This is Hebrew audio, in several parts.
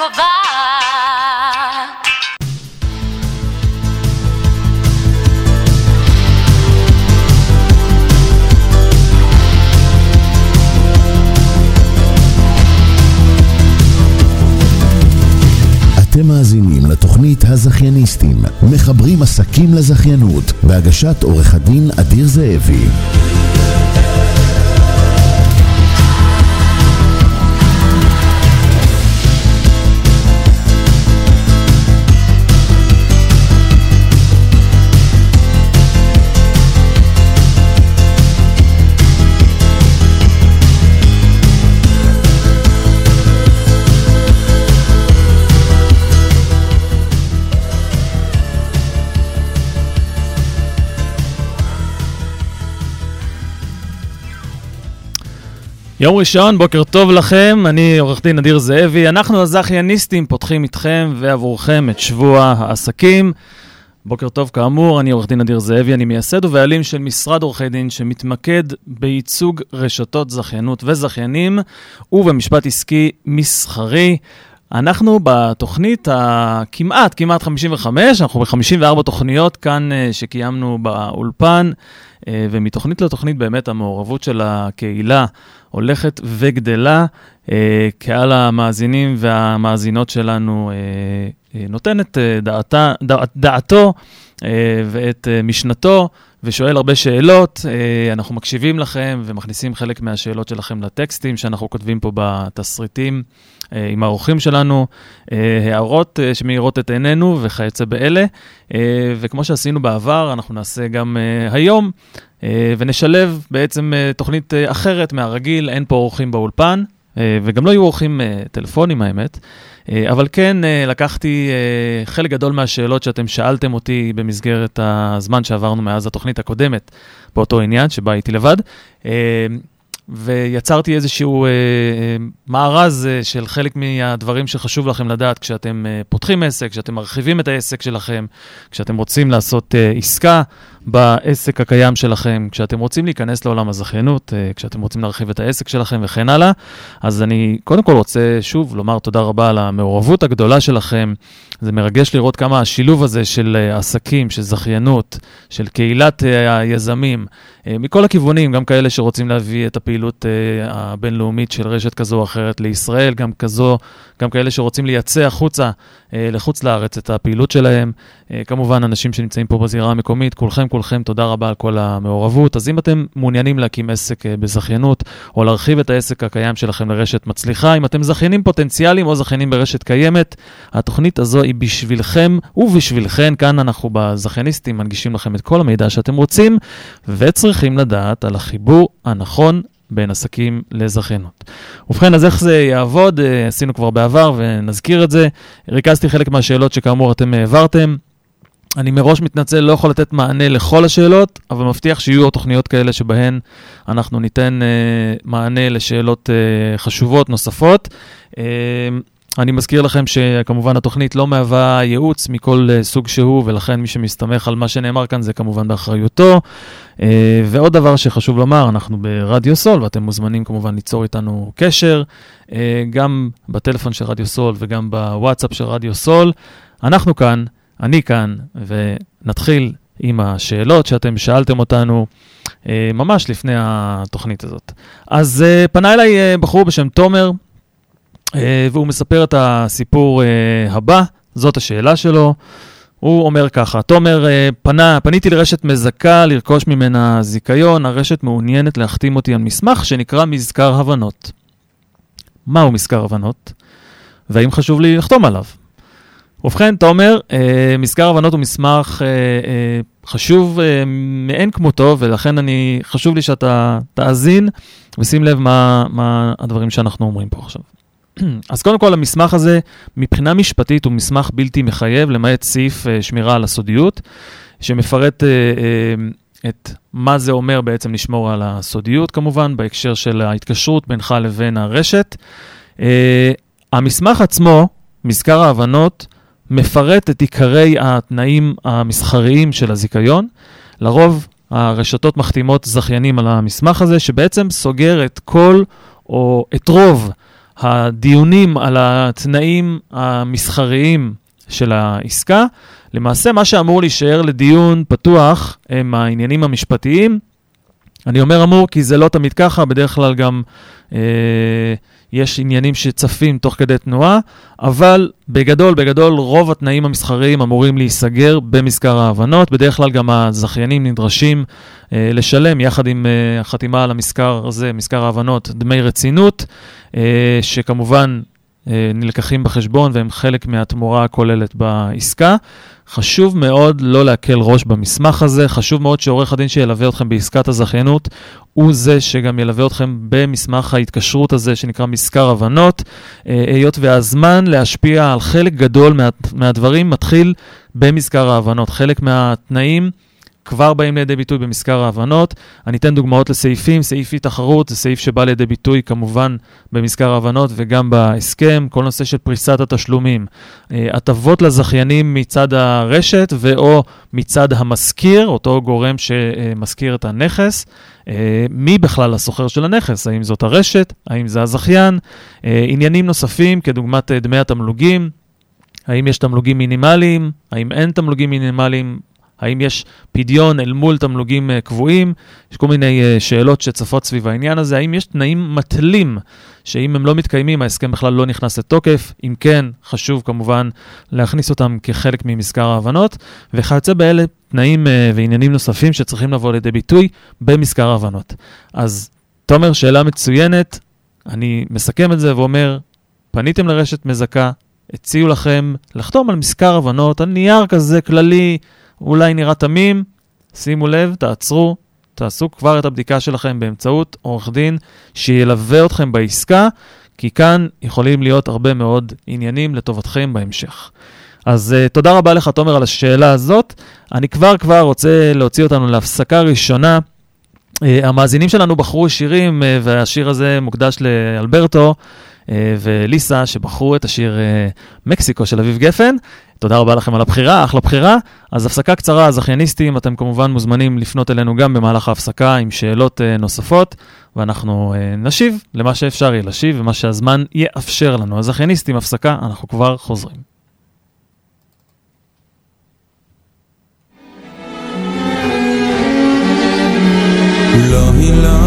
אתם מאזינים לתוכנית הזכייניסטים, מחברים עסקים לזכיינות, בהגשת עורך הדין אדיר זאבי. יום ראשון, בוקר טוב לכם, אני עורך דין אדיר זאבי. אנחנו הזכייניסטים פותחים איתכם ועבורכם את שבוע העסקים. בוקר טוב כאמור, אני עורך דין אדיר זאבי, אני מייסד ובעלים של משרד עורכי דין שמתמקד בייצוג רשתות זכיינות וזכיינים ובמשפט עסקי מסחרי. אנחנו בתוכנית הכמעט, כמעט 55, אנחנו ב-54 תוכניות כאן אה, שקיימנו באולפן, אה, ומתוכנית לתוכנית באמת המעורבות של הקהילה הולכת וגדלה. אה, קהל המאזינים והמאזינות שלנו נותן את דעתה, דע, דעתו ואת משנתו. ושואל הרבה שאלות, אנחנו מקשיבים לכם ומכניסים חלק מהשאלות שלכם לטקסטים שאנחנו כותבים פה בתסריטים עם האורחים שלנו, אה, הערות אה, שמאירות את עינינו וכיוצא באלה. אה, וכמו שעשינו בעבר, אנחנו נעשה גם אה, היום, אה, ונשלב בעצם אה, תוכנית אה, אחרת מהרגיל, אין פה אורחים באולפן, אה, וגם לא יהיו אורחים אה, טלפונים האמת. אה, אבל כן, אה, לקחתי אה, חלק גדול מהשאלות שאתם שאלתם אותי במסגרת הזמן שעברנו מאז התוכנית הקודמת באותו עניין, שבה הייתי לבד, אה, ויצרתי איזשהו אה, אה, מארז אה, של חלק מהדברים שחשוב לכם לדעת כשאתם אה, פותחים עסק, כשאתם מרחיבים את העסק שלכם, כשאתם רוצים לעשות אה, עסקה בעסק הקיים שלכם, כשאתם רוצים להיכנס לעולם הזכיינות, אה, כשאתם רוצים להרחיב את העסק שלכם וכן הלאה. אז אני קודם כל רוצה שוב לומר תודה רבה על המעורבות הגדולה שלכם. זה מרגש לראות כמה השילוב הזה של אה, עסקים, של זכיינות, של קהילת אה, היזמים, מכל הכיוונים, גם כאלה שרוצים להביא את הפעילות אה, הבינלאומית של רשת כזו או אחרת לישראל, גם כזו, גם כאלה שרוצים לייצא החוצה, אה, לחוץ לארץ את הפעילות שלהם. אה, כמובן, אנשים שנמצאים פה בזירה המקומית, כולכם, כולכם, תודה רבה על כל המעורבות. אז אם אתם מעוניינים להקים עסק אה, בזכיינות, או להרחיב את העסק הקיים שלכם לרשת מצליחה, אם אתם זכיינים פוטנציאליים או זכיינים ברשת קיימת, התוכנית הזו היא בשבילכם ובשבילכן. כאן אנחנו בזכייניסטים מנגישים לכם את כל המידע שאתם רוצים, וצריכים לדעת על החיבור הנכון בין עסקים לזכיינות. ובכן, אז איך זה יעבוד? אה, עשינו כבר בעבר ונזכיר את זה. ריכזתי חלק מהשאלות שכאמור אתם העברתם. אני מראש מתנצל, לא יכול לתת מענה לכל השאלות, אבל מבטיח שיהיו עוד תוכניות כאלה שבהן אנחנו ניתן אה, מענה לשאלות אה, חשובות נוספות. אה, אני מזכיר לכם שכמובן התוכנית לא מהווה ייעוץ מכל אה, סוג שהוא, ולכן מי שמסתמך על מה שנאמר כאן זה כמובן באחריותו. אה, ועוד דבר שחשוב לומר, אנחנו ברדיו סול, ואתם מוזמנים כמובן ליצור איתנו קשר, אה, גם בטלפון של רדיו סול וגם בוואטסאפ של רדיו סול. אנחנו כאן, אני כאן, ונתחיל עם השאלות שאתם שאלתם אותנו ממש לפני התוכנית הזאת. אז פנה אליי בחור בשם תומר, והוא מספר את הסיפור אה, הבא, זאת השאלה שלו. הוא אומר ככה, תומר, אה, פנה, פניתי לרשת מזכה לרכוש ממנה זיכיון, הרשת מעוניינת להחתים אותי על מסמך שנקרא מזכר הבנות. מהו מזכר הבנות? והאם חשוב לי לחתום עליו? ובכן, תומר, אה, מזכר הבנות הוא מסמך אה, אה, חשוב אה, מאין כמותו, ולכן אני, חשוב לי שאתה תאזין ושים לב מה, מה הדברים שאנחנו אומרים פה עכשיו. אז קודם כל, המסמך הזה, מבחינה משפטית, הוא מסמך בלתי מחייב, למעט סעיף אה, שמירה על הסודיות, שמפרט אה, אה, את מה זה אומר בעצם לשמור על הסודיות, כמובן, בהקשר של ההתקשרות בינך לבין הרשת. המסמך עצמו, מזכר ההבנות, מפרט את עיקרי התנאים המסחריים של הזיכיון. לרוב הרשתות מחתימות זכיינים על המסמך הזה, שבעצם סוגר את כל או את רוב הדיונים על התנאים המסחריים של העסקה. למעשה, מה שאמור להישאר לדיון פתוח הם העניינים המשפטיים. אני אומר אמור כי זה לא תמיד ככה, בדרך כלל גם אה, יש עניינים שצפים תוך כדי תנועה, אבל בגדול, בגדול, רוב התנאים המסחריים אמורים להיסגר במזכר ההבנות. בדרך כלל גם הזכיינים נדרשים אה, לשלם, יחד עם אה, החתימה על המזכר הזה, מזכר ההבנות, דמי רצינות, אה, שכמובן אה, נלקחים בחשבון והם חלק מהתמורה הכוללת בעסקה. חשוב מאוד לא להקל ראש במסמך הזה, חשוב מאוד שעורך הדין שילווה אתכם בעסקת הזכיינות הוא זה שגם ילווה אתכם במסמך ההתקשרות הזה שנקרא מזכר הבנות, אה, היות והזמן להשפיע על חלק גדול מה, מהדברים מתחיל במזכר ההבנות. חלק מהתנאים כבר באים לידי ביטוי במזכר ההבנות. אני אתן דוגמאות לסעיפים, סעיף אי תחרות זה סעיף שבא לידי ביטוי כמובן במזכר ההבנות וגם בהסכם, כל נושא של פריסת התשלומים, אה, הטבות לזכיינים מצד הרשת ואו מצד המשכיר, אותו גורם שמשכיר את הנכס. אה, מי בכלל הסוחר של הנכס? האם זאת הרשת? האם זה הזכיין? אה, עניינים נוספים כדוגמת דמי התמלוגים. האם יש תמלוגים מינימליים? האם אין תמלוגים מינימליים? האם יש פדיון אל מול תמלוגים uh, קבועים? יש כל מיני uh, שאלות שצפות סביב העניין הזה. האם יש תנאים מתלים שאם הם לא מתקיימים, ההסכם בכלל לא נכנס לתוקף? אם כן, חשוב כמובן להכניס אותם כחלק ממזכר ההבנות, וכיוצא באלה תנאים uh, ועניינים נוספים שצריכים לבוא לידי ביטוי במזכר ההבנות. אז תומר, שאלה מצוינת. אני מסכם את זה ואומר, פניתם לרשת מזכה, הציעו לכם לחתום על מזכר הבנות, על נייר כזה כללי, אולי נראה תמים, שימו לב, תעצרו, תעשו כבר את הבדיקה שלכם באמצעות עורך דין שילווה אתכם בעסקה, כי כאן יכולים להיות הרבה מאוד עניינים לטובתכם בהמשך. אז uh, תודה רבה לך, תומר, על השאלה הזאת. אני כבר כבר רוצה להוציא אותנו להפסקה ראשונה. Uh, המאזינים שלנו בחרו שירים, uh, והשיר הזה מוקדש לאלברטו. אה, וליסה, שבחרו את השיר אה, מקסיקו של אביב גפן. תודה רבה לכם על הבחירה, אחלה בחירה. אז הפסקה קצרה, זכייניסטים, אתם כמובן מוזמנים לפנות אלינו גם במהלך ההפסקה עם שאלות אה, נוספות, ואנחנו נשיב למה שאפשר יהיה להשיב ומה שהזמן יאפשר לנו. אז זכייניסטים, הפסקה, אנחנו כבר חוזרים. לא, לא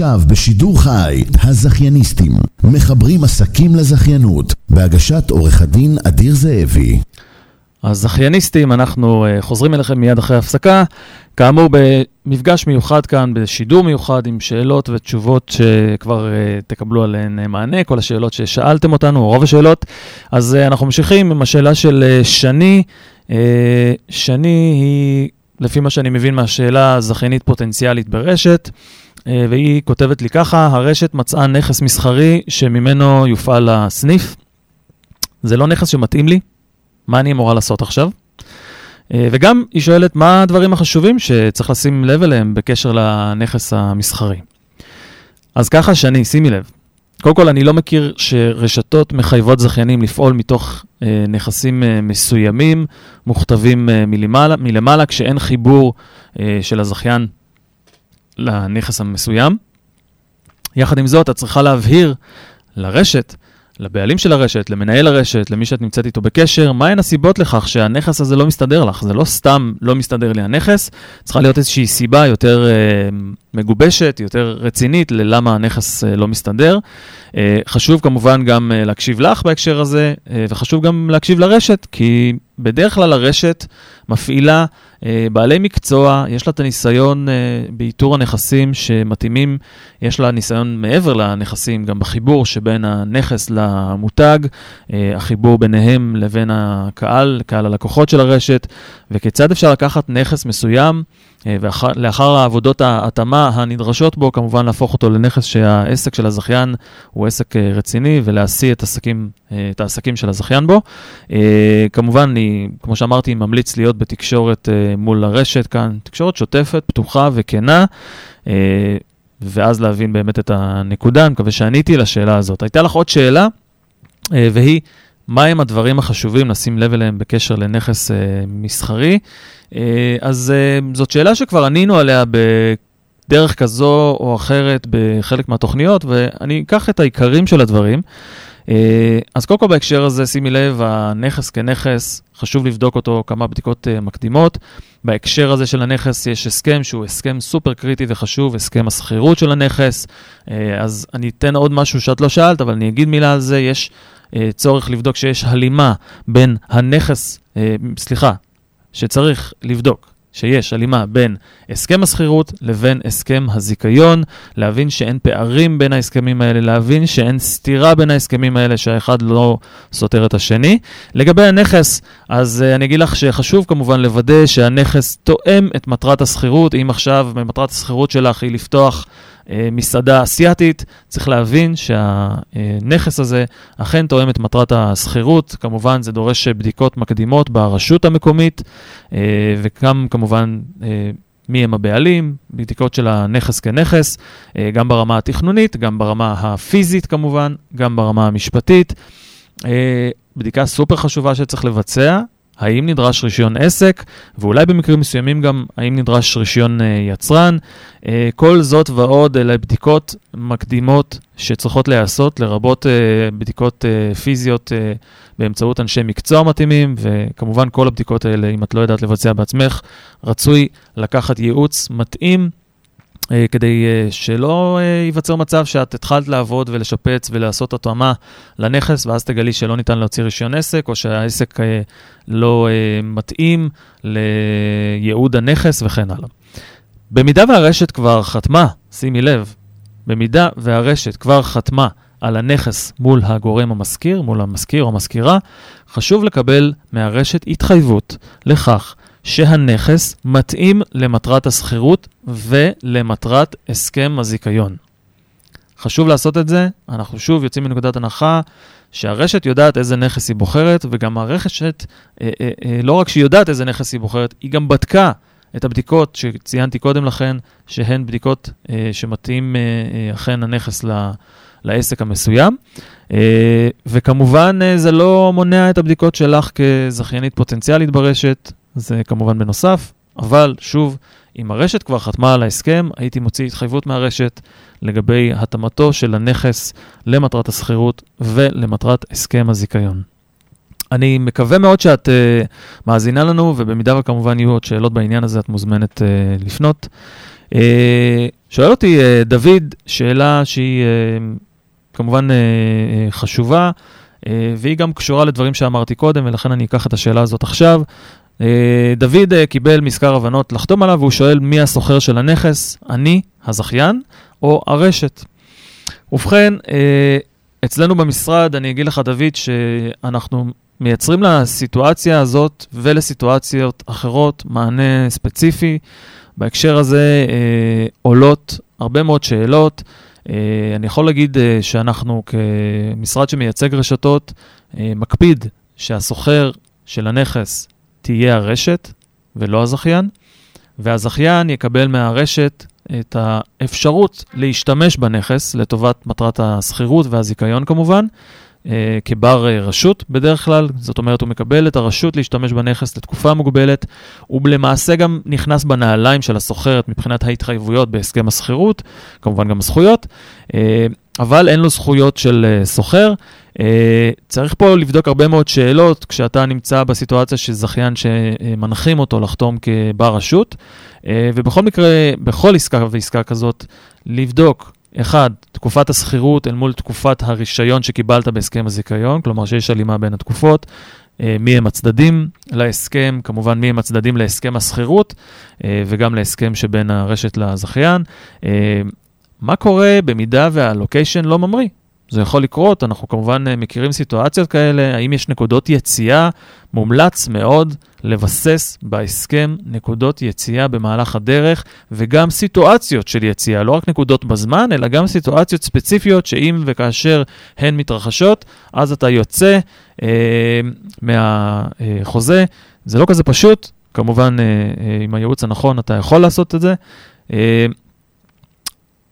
עכשיו בשידור חי, הזכייניסטים, מחברים עסקים לזכיינות, בהגשת עורך הדין אדיר זאבי. הזכייניסטים, אנחנו אה, חוזרים אליכם מיד אחרי הפסקה. כאמור, במפגש מיוחד כאן, בשידור מיוחד עם שאלות ותשובות שכבר אה, תקבלו עליהן אה, מענה, כל השאלות ששאלתם אותנו, או רוב השאלות. אז אנחנו ממשיכים עם השאלה של שני. שני היא, לפי מה שאני מבין מהשאלה, זכיינית פוטנציאלית ברשת. אה, והיא כותבת לי ככה, הרשת מצאה נכס מסחרי שממנו יופעל הסניף. זה לא נכס שמתאים לי, מה אני אמורה לעשות עכשיו? אה, וגם היא שואלת מה הדברים החשובים שצריך לשים לב אליהם בקשר לנכס המסחרי. אז ככה שאני, שימי לב, קודם כל אני לא מכיר שרשתות מחייבות זכיינים לפעול מתוך אה, נכסים אה, מסוימים, מוכתבים אה, מלמעלה, מלמעלה, כשאין חיבור אה, של הזכיין לנכס המסוים. יחד עם זאת, את צריכה להבהיר לרשת, לבעלים של הרשת, למנהל הרשת, למי שאת נמצאת איתו בקשר, מהן הסיבות לכך שהנכס הזה לא מסתדר לך. זה לא סתם לא מסתדר לי הנכס, צריכה להיות איזושהי סיבה יותר אה, מגובשת, יותר רצינית ללמה הנכס אה, לא מסתדר. אה, חשוב כמובן גם אה, להקשיב לך בהקשר הזה, אה, וחשוב גם להקשיב לרשת, כי בדרך כלל הרשת מפעילה אה, בעלי מקצוע, יש לה את הניסיון אה, באיתור הנכסים שמתאימים, יש לה ניסיון מעבר לנכסים, גם בחיבור שבין הנכס למותג, אה, החיבור ביניהם לבין הקהל, קהל הלקוחות של הרשת, וכיצד אפשר לקחת נכס מסוים, ולאחר העבודות ההתאמה הנדרשות בו, כמובן להפוך אותו לנכס שהעסק של הזכיין הוא עסק אה, רציני, ולהשיא את, אה, את העסקים של הזכיין בו. אה, כמובן, אני, כמו שאמרתי, ממליץ להיות בתקשורת אה, מול הרשת כאן, תקשורת שוטפת, פתוחה וכנה. אה, ואז להבין באמת את הנקודה, אני מקווה שעניתי לשאלה הזאת. הייתה לך עוד שאלה, אה, והיא, מהם הדברים החשובים לשים לב אליהם בקשר לנכס אה, מסחרי? אה, אז אה, זאת שאלה שכבר ענינו עליה בדרך כזו או אחרת בחלק מהתוכניות, ואני אקח את העיקרים של הדברים. אה, אז קודם כל בהקשר הזה, שימי לב, הנכס כנכס, חשוב לבדוק אותו כמה בדיקות אה, מקדימות. בהקשר הזה של הנכס יש הסכם שהוא הסכם סופר קריטי וחשוב, הסכם השכירות של הנכס. אה, אז אני אתן עוד משהו שאת לא שאלת, אבל אני אגיד מילה על זה. יש צורך לבדוק שיש הלימה בין הנכס, אה, סליחה, שצריך לבדוק שיש הלימה בין הסכם השכירות לבין הסכם הזיכיון, להבין שאין פערים בין ההסכמים האלה, להבין שאין סתירה בין ההסכמים האלה, שהאחד לא סותר את השני. לגבי הנכס, אז uh, אני אגיד לך שחשוב כמובן לוודא שהנכס תואם את מטרת השכירות. אם עכשיו מטרת השכירות שלך היא לפתוח אה, מסעדה אסיאתית, צריך להבין שהנכס הזה אכן תואם את מטרת השכירות. כמובן, זה דורש בדיקות מקדימות ברשות המקומית, אה, וגם כמובן אה, מי הם הבעלים, בדיקות של הנכס כנכס, אה, גם ברמה התכנונית, גם ברמה הפיזית כמובן, גם ברמה המשפטית. אה, בדיקה סופר חשובה שצריך לבצע, האם נדרש רישיון עסק, ואולי במקרים מסוימים גם האם נדרש רישיון uh, יצרן. Uh, כל זאת ועוד אלה בדיקות מקדימות שצריכות להיעשות, לרבות uh, בדיקות uh, פיזיות uh, באמצעות אנשי מקצוע מתאימים, וכמובן כל הבדיקות האלה, אם את לא יודעת לבצע בעצמך, רצוי לקחת ייעוץ מתאים. Uh, כדי uh, שלא uh, ייווצר מצב שאת התחלת לעבוד ולשפץ ולעשות התאמה לנכס, ואז תגלי שלא ניתן להוציא רישיון עסק, או שהעסק לא מתאים לייעוד הנכס וכן הלאה. במידה והרשת כבר חתמה, שימי לב, במידה והרשת כבר חתמה על הנכס מול הגורם המשכיר, מול המשכיר או המזכירה, חשוב לקבל מהרשת התחייבות לכך שהנכס מתאים למטרת השכירות ולמטרת הסכם הזיכיון. חשוב לעשות את זה, אנחנו שוב יוצאים מנקודת הנחה שהרשת יודעת איזה נכס היא בוחרת, וגם הרשת, אה, אה, אה, לא רק שהיא יודעת איזה נכס היא בוחרת, היא גם בדקה את הבדיקות שציינתי קודם לכן, שהן בדיקות אה, שמתאים אה, אה, אכן הנכס ל, לעסק המסוים. אה, וכמובן, אה, זה לא מונע את הבדיקות שלך כזכיינית פוטנציאלית ברשת, זה כמובן בנוסף, אבל שוב, אם הרשת כבר חתמה על ההסכם, הייתי מוציא התחייבות מהרשת לגבי התאמתו של הנכס למטרת השכירות ולמטרת הסכם הזיכיון. אני מקווה מאוד שאת uh, מאזינה לנו, ובמידה וכמובן יהיו עוד שאלות בעניין הזה, את מוזמנת uh, לפנות. Uh, שואל אותי אה, דוד שאלה שהיא אה, כמובן אה, אה, חשובה, אה, והיא גם קשורה לדברים שאמרתי קודם, ולכן אני אקח את השאלה הזאת עכשיו. אה, דוד אה, קיבל מזכר הבנות לחתום עליו, והוא שואל מי הסוחר של הנכס, אני, הזכיין, או הרשת. ובכן, אה, אצלנו במשרד, אני אגיד לך, דוד, שאנחנו מייצרים לסיטואציה הזאת ולסיטואציות אחרות מענה ספציפי. בהקשר הזה אה, עולות הרבה מאוד שאלות. אה, אני יכול להגיד אה, שאנחנו כמשרד שמייצג רשתות, אה, מקפיד שהסוחר של הנכס תהיה הרשת ולא הזכיין, והזכיין יקבל מהרשת את האפשרות להשתמש בנכס לטובת מטרת השכירות והזיכיון כמובן, אה, כבר אה, רשות בדרך כלל, זאת אומרת הוא מקבל את הרשות להשתמש בנכס לתקופה מוגבלת, הוא למעשה גם נכנס בנעליים של הסוחרת מבחינת ההתחייבויות בהסכם השכירות, כמובן גם הזכויות, אה, אבל אין לו זכויות של אה, סוחר. אה, צריך פה לבדוק הרבה מאוד שאלות כשאתה נמצא בסיטואציה של זכיין שמנחים אותו לחתום כבר רשות, אה, ובכל מקרה, בכל עסקה ועסקה כזאת, לבדוק אחד, תקופת השכירות אל מול תקופת הרישיון שקיבלת בהסכם הזיכיון, כלומר שיש הלימה בין התקופות, מי הם הצדדים להסכם, כמובן מי הם הצדדים להסכם השכירות וגם להסכם שבין הרשת לזכיין. אה, מה קורה במידה והלוקיישן לא ממריא? זה יכול לקרות, אנחנו כמובן אה, מכירים סיטואציות כאלה, האם יש נקודות יציאה? מומלץ מאוד לבסס בהסכם נקודות יציאה במהלך הדרך, וגם סיטואציות של יציאה, לא רק נקודות בזמן, אלא גם סיטואציות ספציפיות שאם וכאשר הן מתרחשות, אז אתה יוצא אה, מהחוזה. זה לא כזה פשוט, כמובן אה, אה, עם הייעוץ הנכון אתה יכול לעשות את זה. אה,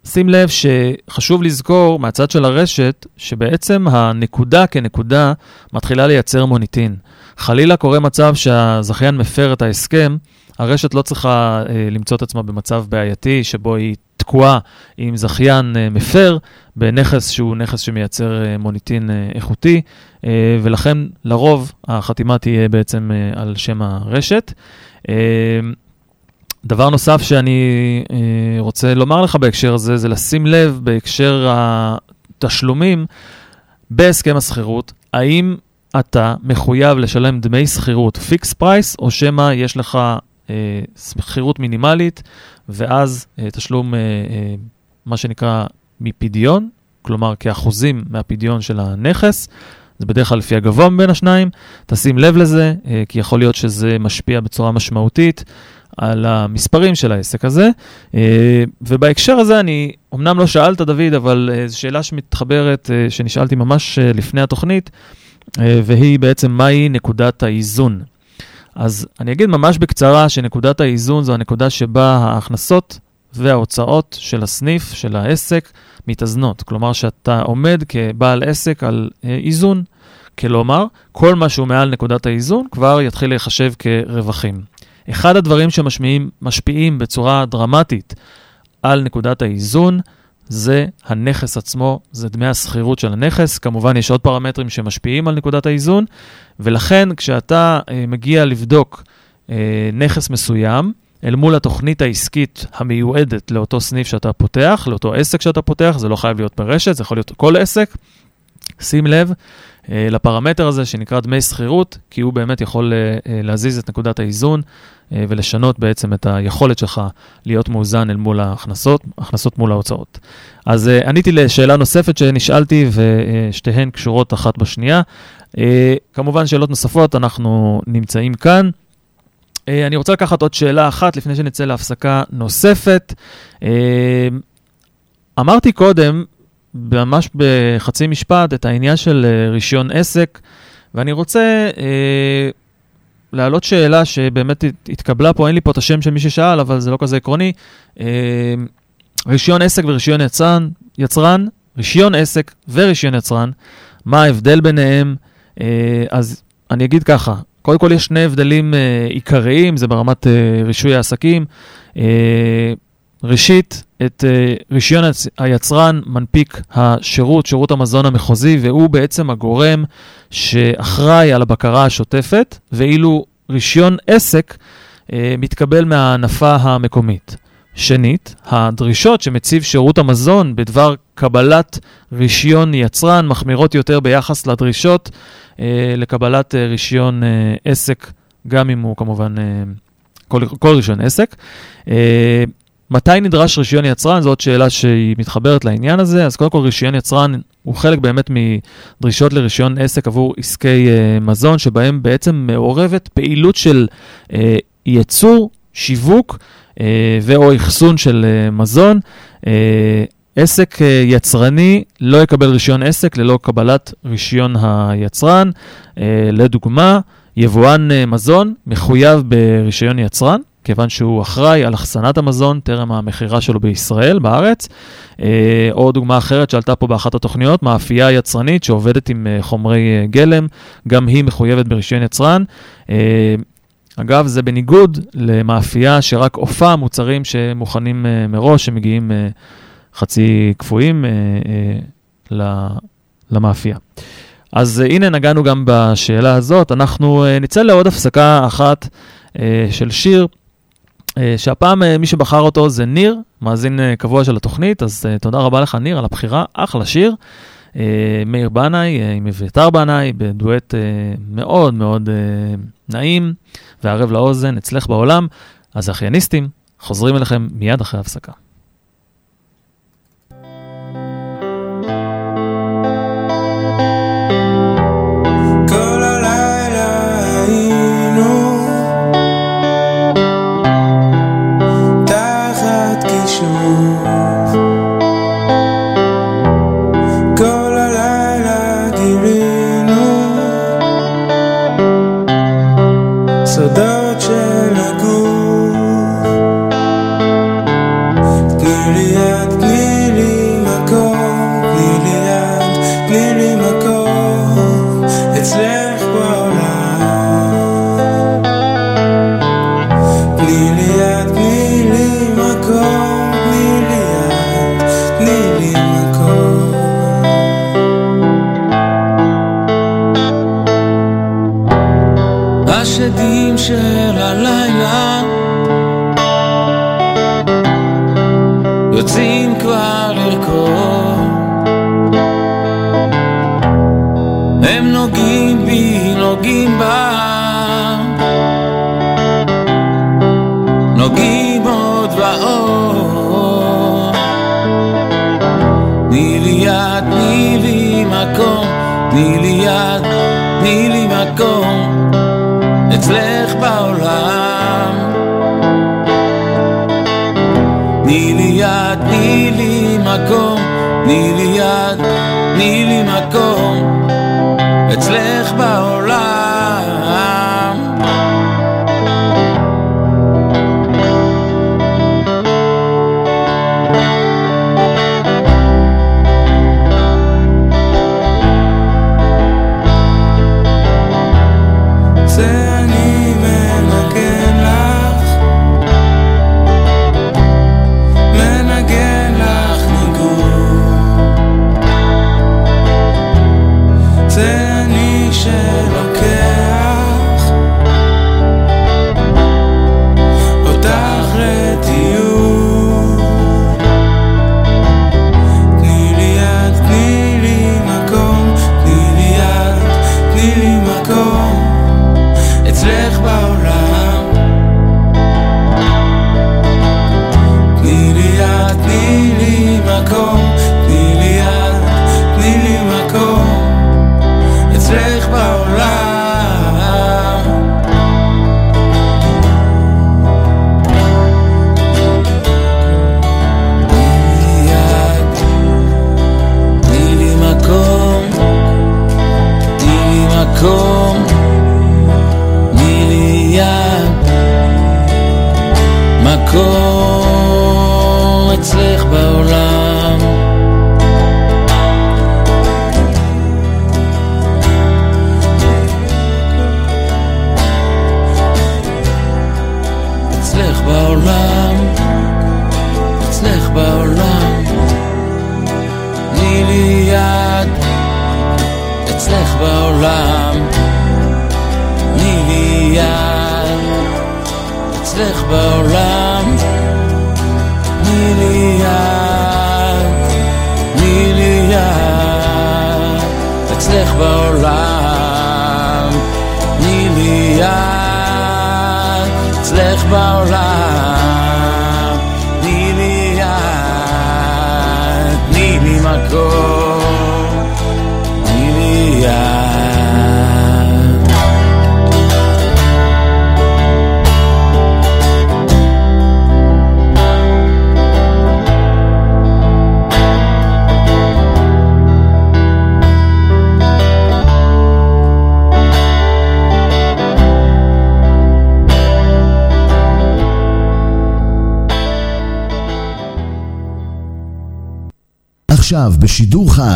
שים לב שחשוב לזכור מהצד של הרשת, שבעצם הנקודה כנקודה מתחילה לייצר מוניטין. חלילה קורה מצב שהזכיין מפר את ההסכם, הרשת לא צריכה אה, למצוא את עצמה במצב בעייתי שבו היא תקועה עם זכיין אה, מפר בנכס שהוא נכס שמייצר אה, מוניטין אה, איכותי, אה, ולכן לרוב החתימה תהיה בעצם אה, על שם הרשת. אה, דבר נוסף שאני אה, רוצה לומר לך בהקשר הזה, זה לשים לב בהקשר התשלומים בהסכם השכירות, האם אתה מחויב לשלם דמי שכירות fixed price, או שמא יש לך אה, שכירות מינימלית, ואז אה, תשלום, אה, אה, מה שנקרא, מפדיון, כלומר כאחוזים מהפדיון של הנכס. זה בדרך כלל לפי הגבוה מבין השניים, תשים לב לזה, אה, כי יכול להיות שזה משפיע בצורה משמעותית על המספרים של העסק הזה. אה, ובהקשר הזה אני, אמנם לא שאלת דוד, אבל אה, זו שאלה שמתחברת, אה, שנשאלתי ממש לפני התוכנית, והיא בעצם מהי נקודת האיזון. אז אני אגיד ממש בקצרה שנקודת האיזון זו הנקודה שבה ההכנסות וההוצאות של הסניף, של העסק, מתאזנות. כלומר שאתה עומד כבעל עסק על איזון. כלומר, כל מה שהוא מעל נקודת האיזון כבר יתחיל להיחשב כרווחים. אחד הדברים שמשפיעים בצורה דרמטית על נקודת האיזון זה הנכס עצמו, זה דמי השכירות של הנכס. כמובן, יש עוד פרמטרים שמשפיעים על נקודת האיזון, ולכן כשאתה אה, מגיע לבדוק אה, נכס מסוים, אל מול התוכנית העסקית המיועדת לאותו סניף שאתה פותח, לאותו עסק שאתה פותח, זה לא חייב להיות ברשת, זה יכול להיות כל עסק. שים לב לפרמטר הזה שנקרא דמי שכירות, כי הוא באמת יכול אה, אה, להזיז את נקודת האיזון אה, ולשנות בעצם את היכולת שלך להיות מאוזן אל מול ההכנסות, הכנסות מול ההוצאות. אז אה, עניתי לשאלה נוספת שנשאלתי ושתיהן קשורות אחת בשנייה. אה, כמובן שאלות נוספות, אנחנו נמצאים כאן. אה, אני רוצה לקחת עוד שאלה אחת לפני שנצא להפסקה נוספת. אה, אמרתי קודם, ממש בחצי משפט, את העניין של אה, רישיון עסק, ואני רוצה אה, להעלות שאלה שבאמת הת- התקבלה פה, אין לי פה את השם של מי ששאל, אבל זה לא כזה עקרוני. אה, רישיון עסק ורישיון יצרן, יצרן, רישיון עסק ורישיון יצרן, מה ההבדל ביניהם? אה, אז אני אגיד ככה, קודם כל יש שני הבדלים אה, עיקריים, זה ברמת אה, רישוי העסקים. אה, ראשית, את אה, רישיון היצ- היצרן מנפיק השירות, שירות המזון המחוזי, והוא בעצם הגורם שאחראי על הבקרה השוטפת, ואילו רישיון עסק אה, מתקבל מההנפה המקומית. שנית, הדרישות שמציב שירות המזון בדבר קבלת רישיון יצרן מחמירות יותר ביחס לדרישות אה, לקבלת אה, רישיון אה, עסק, גם אם הוא כמובן אה, כל, כל רישיון עסק. אה, מתי נדרש רישיון יצרן? זאת שאלה שהיא מתחברת לעניין הזה. אז קודם כל, רישיון יצרן הוא חלק באמת מדרישות לרישיון עסק עבור עסקי uh, מזון, שבהם בעצם מעורבת פעילות של uh, ייצור, שיווק uh, ו/או אחסון של uh, מזון. Uh, עסק יצרני לא יקבל רישיון עסק ללא קבלת רישיון היצרן. לדוגמה, יבואן מזון מחויב ברישיון יצרן. כיוון שהוא אחראי על אחסנת המזון טרם המכירה שלו בישראל, בארץ. אה, או דוגמה אחרת שעלתה פה באחת התוכניות, מאפייה יצרנית שעובדת עם אה, חומרי אה, גלם, גם היא מחויבת ברישיון יצרן. אה, אגב, זה בניגוד למאפייה שרק עופה מוצרים שמוכנים אה, מראש, שמגיעים אה, חצי קפואים אה, אה, למאפייה. אז אה, הנה נגענו גם בשאלה הזאת. אנחנו אה, נצא לעוד הפסקה אחת אה, של שיר. אה, שהפעם אה, מי שבחר אותו זה ניר, מאזין אה, קבוע של התוכנית, אז תודה רבה לך ניר על הבחירה, אחלה שיר. מאיר בנאי עם אביתר בנאי בדואט מאוד מאוד נעים וערב לאוזן, אצלך בעולם. אז האחייניסטים חוזרים אליכם מיד אחרי ההפסקה.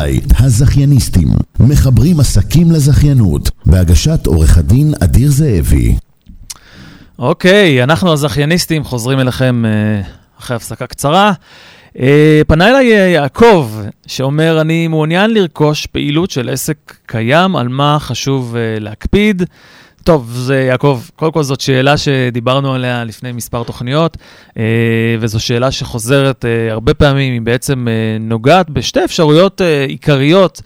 חי, הזכייניסטים, מחברים עסקים לזכיינות, בהגשת עורך הדין אדיר זאבי. אוקיי, אנחנו הזכייניסטים חוזרים אליכם אה, אחרי הפסקה קצרה. אה, פנה אליי אה, יעקב, שאומר, אני מעוניין לרכוש פעילות של עסק קיים, על מה חשוב להקפיד. טוב, זה יעקב, קודם כל זאת שאלה שדיברנו עליה לפני מספר תוכניות, אה, וזו שאלה שחוזרת אה, הרבה פעמים, היא בעצם אה, נוגעת בשתי אפשרויות עיקריות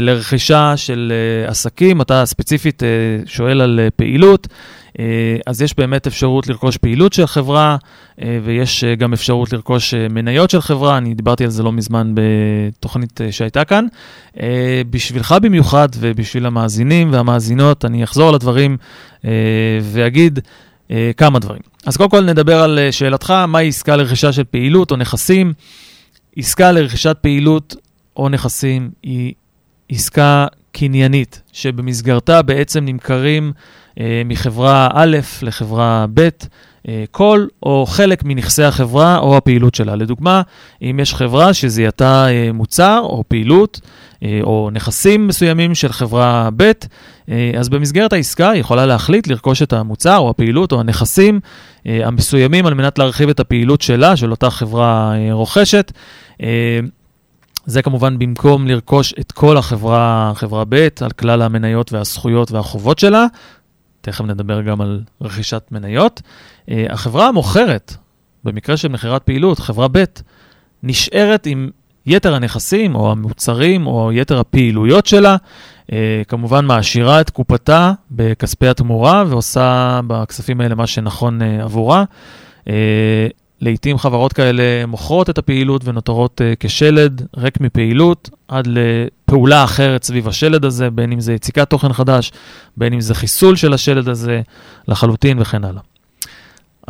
לרכישה של עסקים. אתה ספציפית שואל על פעילות, אז יש באמת אפשרות לרכוש פעילות של חברה, אה, ויש אה, גם אפשרות לרכוש אה, מניות של חברה, אני דיברתי על זה לא מזמן בתוכנית אה, שהייתה כאן. אה, בשבילך במיוחד ובשביל המאזינים והמאזינות, אני אחזור על הדברים אה, ואגיד אה, כמה דברים. אז קודם כל נדבר על אה, שאלתך, מהי עסקה לרכישה של פעילות או נכסים? עסקה לרכישת פעילות או נכסים היא עסקה קניינית, שבמסגרתה בעצם נמכרים אה, מחברה א' לחברה ב', אה, כל או חלק מנכסי החברה או הפעילות שלה. לדוגמה, אם יש חברה שזיהתה אה, מוצר או פעילות אה, או נכסים מסוימים של חברה ב', אה, אז במסגרת העסקה היא יכולה להחליט לרכוש את המוצר או הפעילות או הנכסים אה, המסוימים על מנת להרחיב את הפעילות שלה, של אותה חברה אה, רוכשת. אה, זה כמובן במקום לרכוש את כל החברה, חברה ב', על כלל המניות והזכויות והחובות שלה. תכף נדבר גם על רכישת מניות. Uh, החברה המוכרת, במקרה של מכירת פעילות, חברה ב', נשארת עם יתר הנכסים או המוצרים או יתר הפעילויות שלה. Uh, כמובן מעשירה את קופתה בכספי התמורה ועושה בכספים האלה מה שנכון uh, עבורה. Uh, לעתים חברות כאלה מוכרות את הפעילות ונותרות uh, כשלד ריק מפעילות עד לפעולה אחרת סביב השלד הזה, בין אם זה יציקת תוכן חדש, בין אם זה חיסול של השלד הזה לחלוטין וכן הלאה.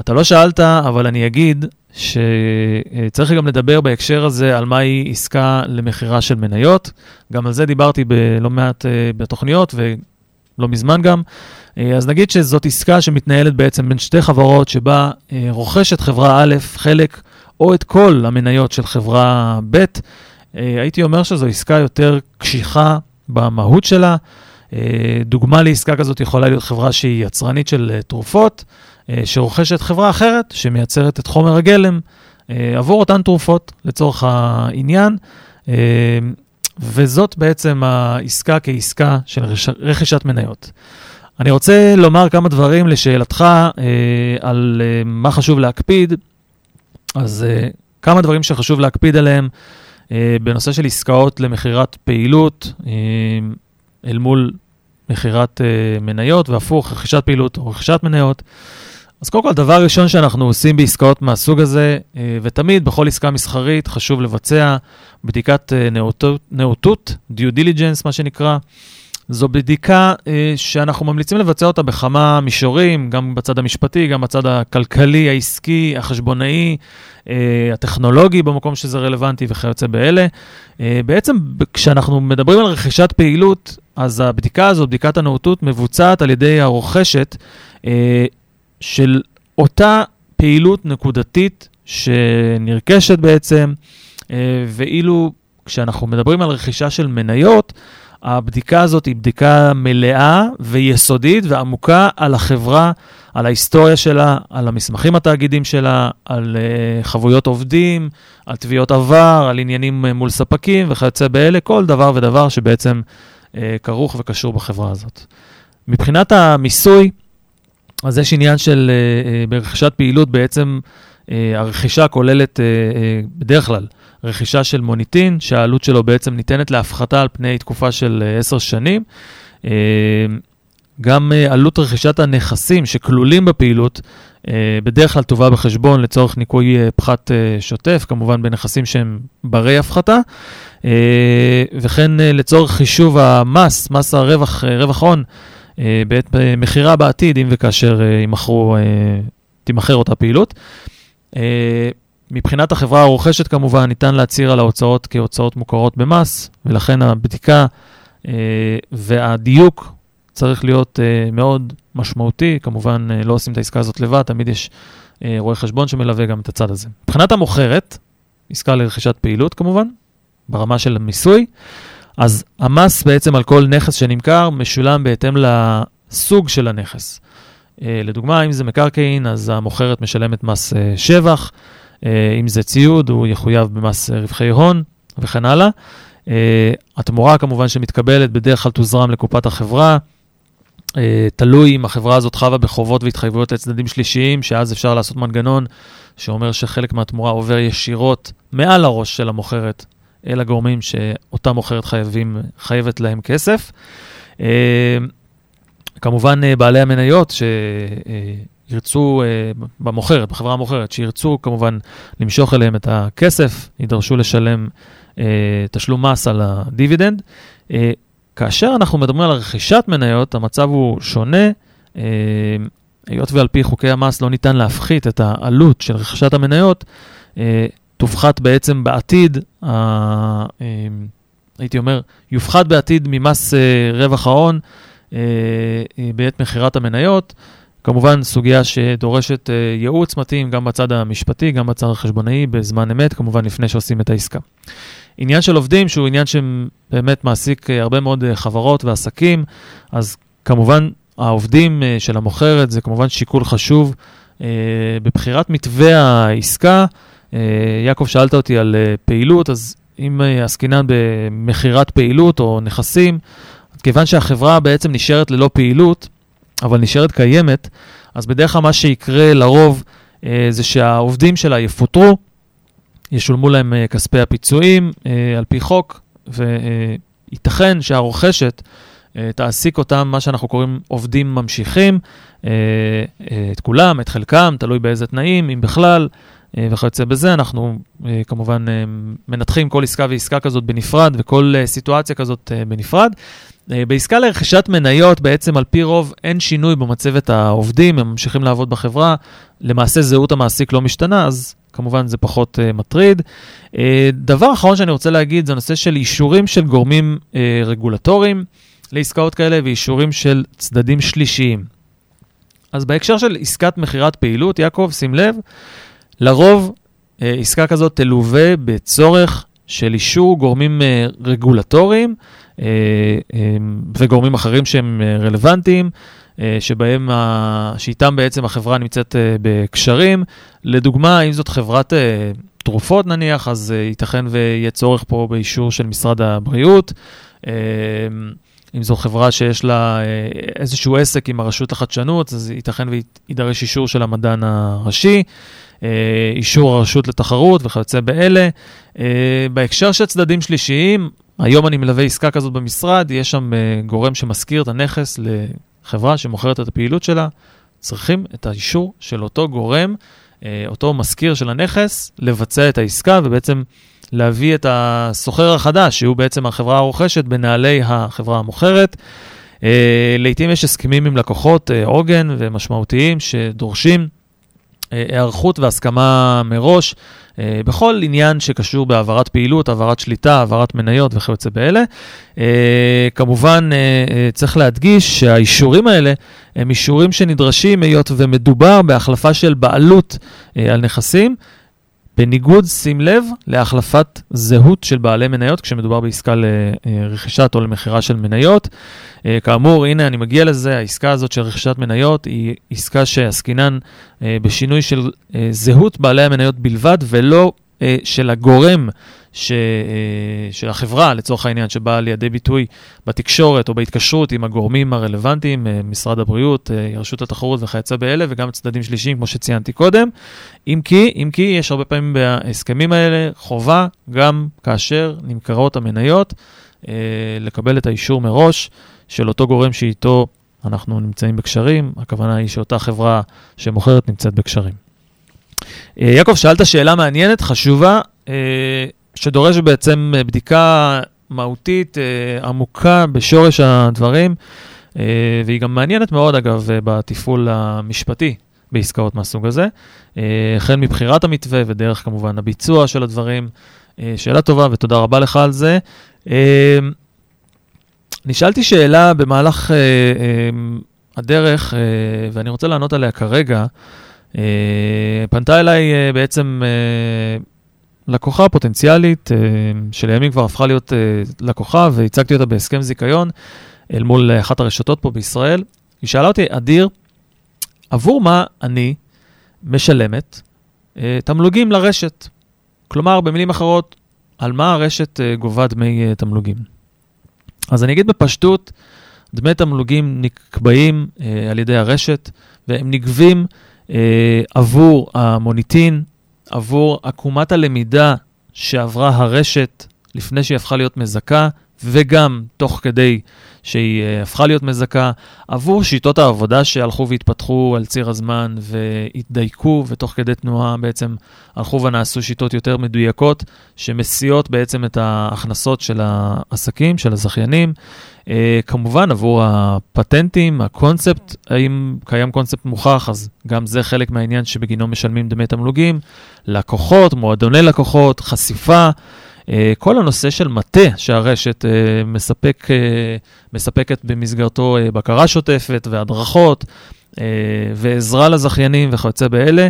אתה לא שאלת, אבל אני אגיד שצריך גם לדבר בהקשר הזה על מהי עסקה למכירה של מניות. גם על זה דיברתי בלא מעט uh, בתוכניות ולא מזמן גם. אה, אז נגיד שזאת עסקה שמתנהלת בעצם בין שתי חברות, שבה אה, רוכשת חברה א' חלק או את כל המניות של חברה ב'. אה, הייתי אומר שזו עסקה יותר קשיחה במהות שלה. דוגמה לעסקה כזאת יכולה להיות חברה שהיא יצרנית של תרופות, שרוכשת חברה אחרת שמייצרת את חומר הגלם עבור אותן תרופות לצורך העניין. וזאת בעצם העסקה כעסקה של רכישת מניות. אני רוצה לומר כמה דברים לשאלתך אה, על אה, מה חשוב להקפיד. אז אה, כמה דברים שחשוב להקפיד עליהם אה, בנושא של עסקאות למכירת פעילות אה, אל מול מכירת אה, מניות, והפוך, רכישת פעילות או רכישת מניות. אז קודם כל, דבר ראשון שאנחנו עושים בעסקאות מהסוג הזה, אה, ותמיד בכל עסקה מסחרית חשוב לבצע בדיקת אה, נאותות, נאותות, due diligence, מה שנקרא. זו בדיקה אה, שאנחנו ממליצים לבצע אותה בכמה מישורים, גם בצד המשפטי, גם בצד הכלכלי, העסקי, החשבונאי, אה, הטכנולוגי במקום שזה רלוונטי וכיוצא באלה. אה, בעצם כשאנחנו מדברים על רכישת פעילות, אז הבדיקה הזו, בדיקת הנאותות, מבוצעת על ידי הרוכשת אה, של אותה פעילות נקודתית שנרכשת בעצם, אה, ואילו כשאנחנו מדברים על רכישה של מניות, הבדיקה הזאת היא בדיקה מלאה ויסודית ועמוקה על החברה, על ההיסטוריה שלה, על המסמכים התאגידים שלה, על uh, חבויות עובדים, על תביעות עבר, על עניינים uh, מול ספקים וכיוצא באלה, כל דבר ודבר שבעצם uh, כרוך וקשור בחברה הזאת. מבחינת המיסוי, אז יש עניין של, uh, ברכישת פעילות בעצם, הרכישה כוללת בדרך כלל רכישה של מוניטין, שהעלות שלו בעצם ניתנת להפחתה על פני תקופה של אה, עשר שנים. אה, גם אה, עלות רכישת הנכסים שכלולים בפעילות, בדרך כלל תובא בחשבון לצורך ניכוי אה, פחת שוטף, כמובן בנכסים שהם ברי הפחתה, וכן לצורך חישוב המס, מס הרווח, רווח הון, בעת מכירה בעתיד, אם וכאשר יימכרו, תימכר אותה פעילות. מבחינת החברה הרוכשת כמובן, ניתן להצהיר על ההוצאות כהוצאות מוכרות במס, ולכן הבדיקה אה, והדיוק צריך להיות אה, מאוד משמעותי. כמובן, אה, לא עושים את העסקה הזאת לבד, תמיד יש אה, רואה חשבון שמלווה גם את הצד הזה. מבחינת המוכרת, עסקה לרכישת פעילות כמובן, ברמה של מיסוי, אז המס בעצם על כל נכס שנמכר משולם בהתאם לסוג של הנכס. אה, לדוגמה, אם זה מקרקעין, אז המוכרת משלמת מס אה, שבח, אם זה ציוד, הוא יחויב במס אה, רווחי הון וכן הלאה. אה, התמורה כמובן שמתקבלת בדרך כלל תוזרם לקופת החברה. אה, תלוי אם החברה הזאת חבה בחובות והתחייבויות לצדדים שלישיים, שאז אפשר לעשות מנגנון שאומר שחלק מהתמורה עובר ישירות מעל הראש של המוכרת אל הגורמים שאותה מוכרת חייבים, חייבת להם כסף. אה, כמובן, אה, בעלי המניות שירצו, אה, במוכרת, בחברה המוכרת, שירצו כמובן למשוך אליהם את הכסף, יידרשו לשלם אה, תשלום מס על הדיבידנד. אה, כאשר אנחנו מדברים על רכישת מניות, המצב הוא שונה. היות ועל פי חוקי המס לא ניתן להפחית את העלות של רכישת המניות, תופחת בעצם בעתיד, הייתי אומר, יופחת בעתיד ממס רווח ההון בעת מכירת המניות. כמובן, סוגיה שדורשת אה, ייעוץ מתאים גם בצד המשפטי, גם בצד החשבונאי, בזמן אמת, כמובן לפני שעושים את העסקה. עניין של עובדים, שהוא עניין שבאמת מעסיק אה, הרבה מאוד אה, חברות ועסקים, אז כמובן העובדים של המוכרת זה כמובן שיקול חשוב בבחירת מתווה העסקה. יעקב, שאלת אותי על פעילות, אז אם עסקינן במכירת פעילות או נכסים, כיוון שהחברה בעצם נשארת ללא פעילות, אבל נשארת קיימת, אז בדרך כלל מה שיקרה לרוב אה, זה שהעובדים שלה יפוטרו, ישולמו להם אה, כספי הפיצויים אה, על פי חוק, וייתכן שהרוכשת אה, תעסיק אותם, מה שאנחנו קוראים עובדים ממשיכים, אה, אה, את כולם, את חלקם, תלוי באיזה תנאים, אם בכלל, אה, וכיוצא בזה. אנחנו אה, כמובן אה, מנתחים כל עסקה ועסקה כזאת בנפרד, וכל אה, סיטואציה כזאת אה, בנפרד. אה, בעסקה לרכישת מניות, בעצם על פי רוב אין שינוי במצבת העובדים, הם ממשיכים לעבוד בחברה, למעשה זהות המעסיק לא משתנה, אז כמובן זה פחות מטריד. דבר אחרון שאני רוצה להגיד זה הנושא של אישורים של גורמים רגולטוריים לעסקאות כאלה ואישורים של צדדים שלישיים. אז בהקשר של עסקת מכירת פעילות, יעקב, שים לב, לרוב uh, עסקה כזאת תלווה בצורך של אישור גורמים uh, רגולטוריים uh, וגורמים אחרים שהם רלוונטיים. אה, שבהם. שאיתם בעצם החברה נמצאת אה, בקשרים. לדוגמה, אם זאת חברת אה, תרופות נניח, אז ייתכן ויהיה צורך פה באישור של משרד הבריאות. אם זו חברה שיש לה איזשהו עסק עם הרשות לחדשנות, אז ייתכן ויידרש אישור של המדען הראשי, אישור הרשות לתחרות וכיוצא באלה. בהקשר של צדדים שלישיים, היום אני מלווה עסקה כזאת במשרד, יש שם גורם שמשכיר את הנכס חברה שמוכרת את הפעילות שלה, צריכים את האישור של אותו גורם, אה, אותו משכיר של הנכס, לבצע את העסקה ובעצם להביא את הסוחר החדש, שהוא בעצם החברה הרוכשת, בנעלי החברה המוכרת. אה, לעתים יש הסכמים עם לקוחות אה, עוגן ומשמעותיים שדורשים היערכות והסכמה מראש אה, בכל עניין שקשור בהעברת פעילות, העברת שליטה, העברת מניות וכיוצא באלה. אה, כמובן, אה, צריך להדגיש שהאישורים האלה הם אישורים שנדרשים היות ומדובר בהחלפה של בעלות על נכסים. בניגוד, שים לב, להחלפת זהות של בעלי מניות כשמדובר בעסקה לרכישת או למכירה של מניות. כאמור, הנה אני מגיע לזה, העסקה הזאת של רכישת מניות היא עסקה שעסקינן בשינוי של זהות בעלי המניות בלבד ולא של הגורם ש, אה, של החברה, לצורך העניין, שבאה לידי ביטוי בתקשורת או בהתקשרות עם הגורמים הרלוונטיים, אה, משרד הבריאות, אה, רשות התחרות וכיוצא באלה, וגם צדדים שלישיים, כמו שציינתי קודם. אם כי, אם כי יש הרבה פעמים בהסכמים האלה חובה, גם כאשר נמכרות המניות, לקבל את האישור מראש של אותו גורם שאיתו אנחנו נמצאים בקשרים, הכוונה היא שאותה חברה שמוכרת נמצאת בקשרים. יעקב, שאלת שאלה מעניינת, חשובה. שדורש בעצם אה, בדיקה מהותית, אה, עמוקה בשורש הדברים, אה, והיא גם מעניינת מאוד, אגב, בתפעול המשפטי בעסקאות מהסוג הזה, החל מבחירת המתווה ודרך כמובן הביצוע של הדברים. שאלה טובה ותודה רבה לך על זה. נשאלתי שאלה במהלך הדרך, ואני רוצה לענות עליה כרגע. פנתה אליי בעצם לקוחה פוטנציאלית, אה, שלימים כבר הפכה להיות אה, לקוחה, והצגתי אותה בהסכם זיכיון אל מול אחת הרשתות פה בישראל. היא שאלה אותי, אדיר, עבור מה אני משלמת אה, תמלוגים לרשת? כלומר, במילים אחרות, על מה הרשת גובה דמי תמלוגים? אז אני אגיד בפשטות, דמי תמלוגים נקבעים על ידי הרשת, והם נגבים עבור המוניטין, עבור עקומת הלמידה שעברה הרשת לפני שהיא הפכה להיות מזכה, וגם תוך כדי שהיא uh, הפכה להיות מזכה, עבור שיטות העבודה שהלכו והתפתחו על ציר הזמן והתדייקו, ותוך כדי תנועה בעצם הלכו ונעשו שיטות יותר מדויקות, שמסיעות בעצם את ההכנסות של העסקים, של הזכיינים. Uh, כמובן, עבור הפטנטים, הקונספט, האם קיים קונספט מוכח, אז גם זה חלק מהעניין שבגינו משלמים דמי תמלוגים. לקוחות, מועדוני לקוחות, חשיפה. אה, כל הנושא של מטה שהרשת אה, מספק, אה, מספקת במסגרתו בקרה שוטפת והדרכות ועזרה לזכיינים וכיוצא באלה,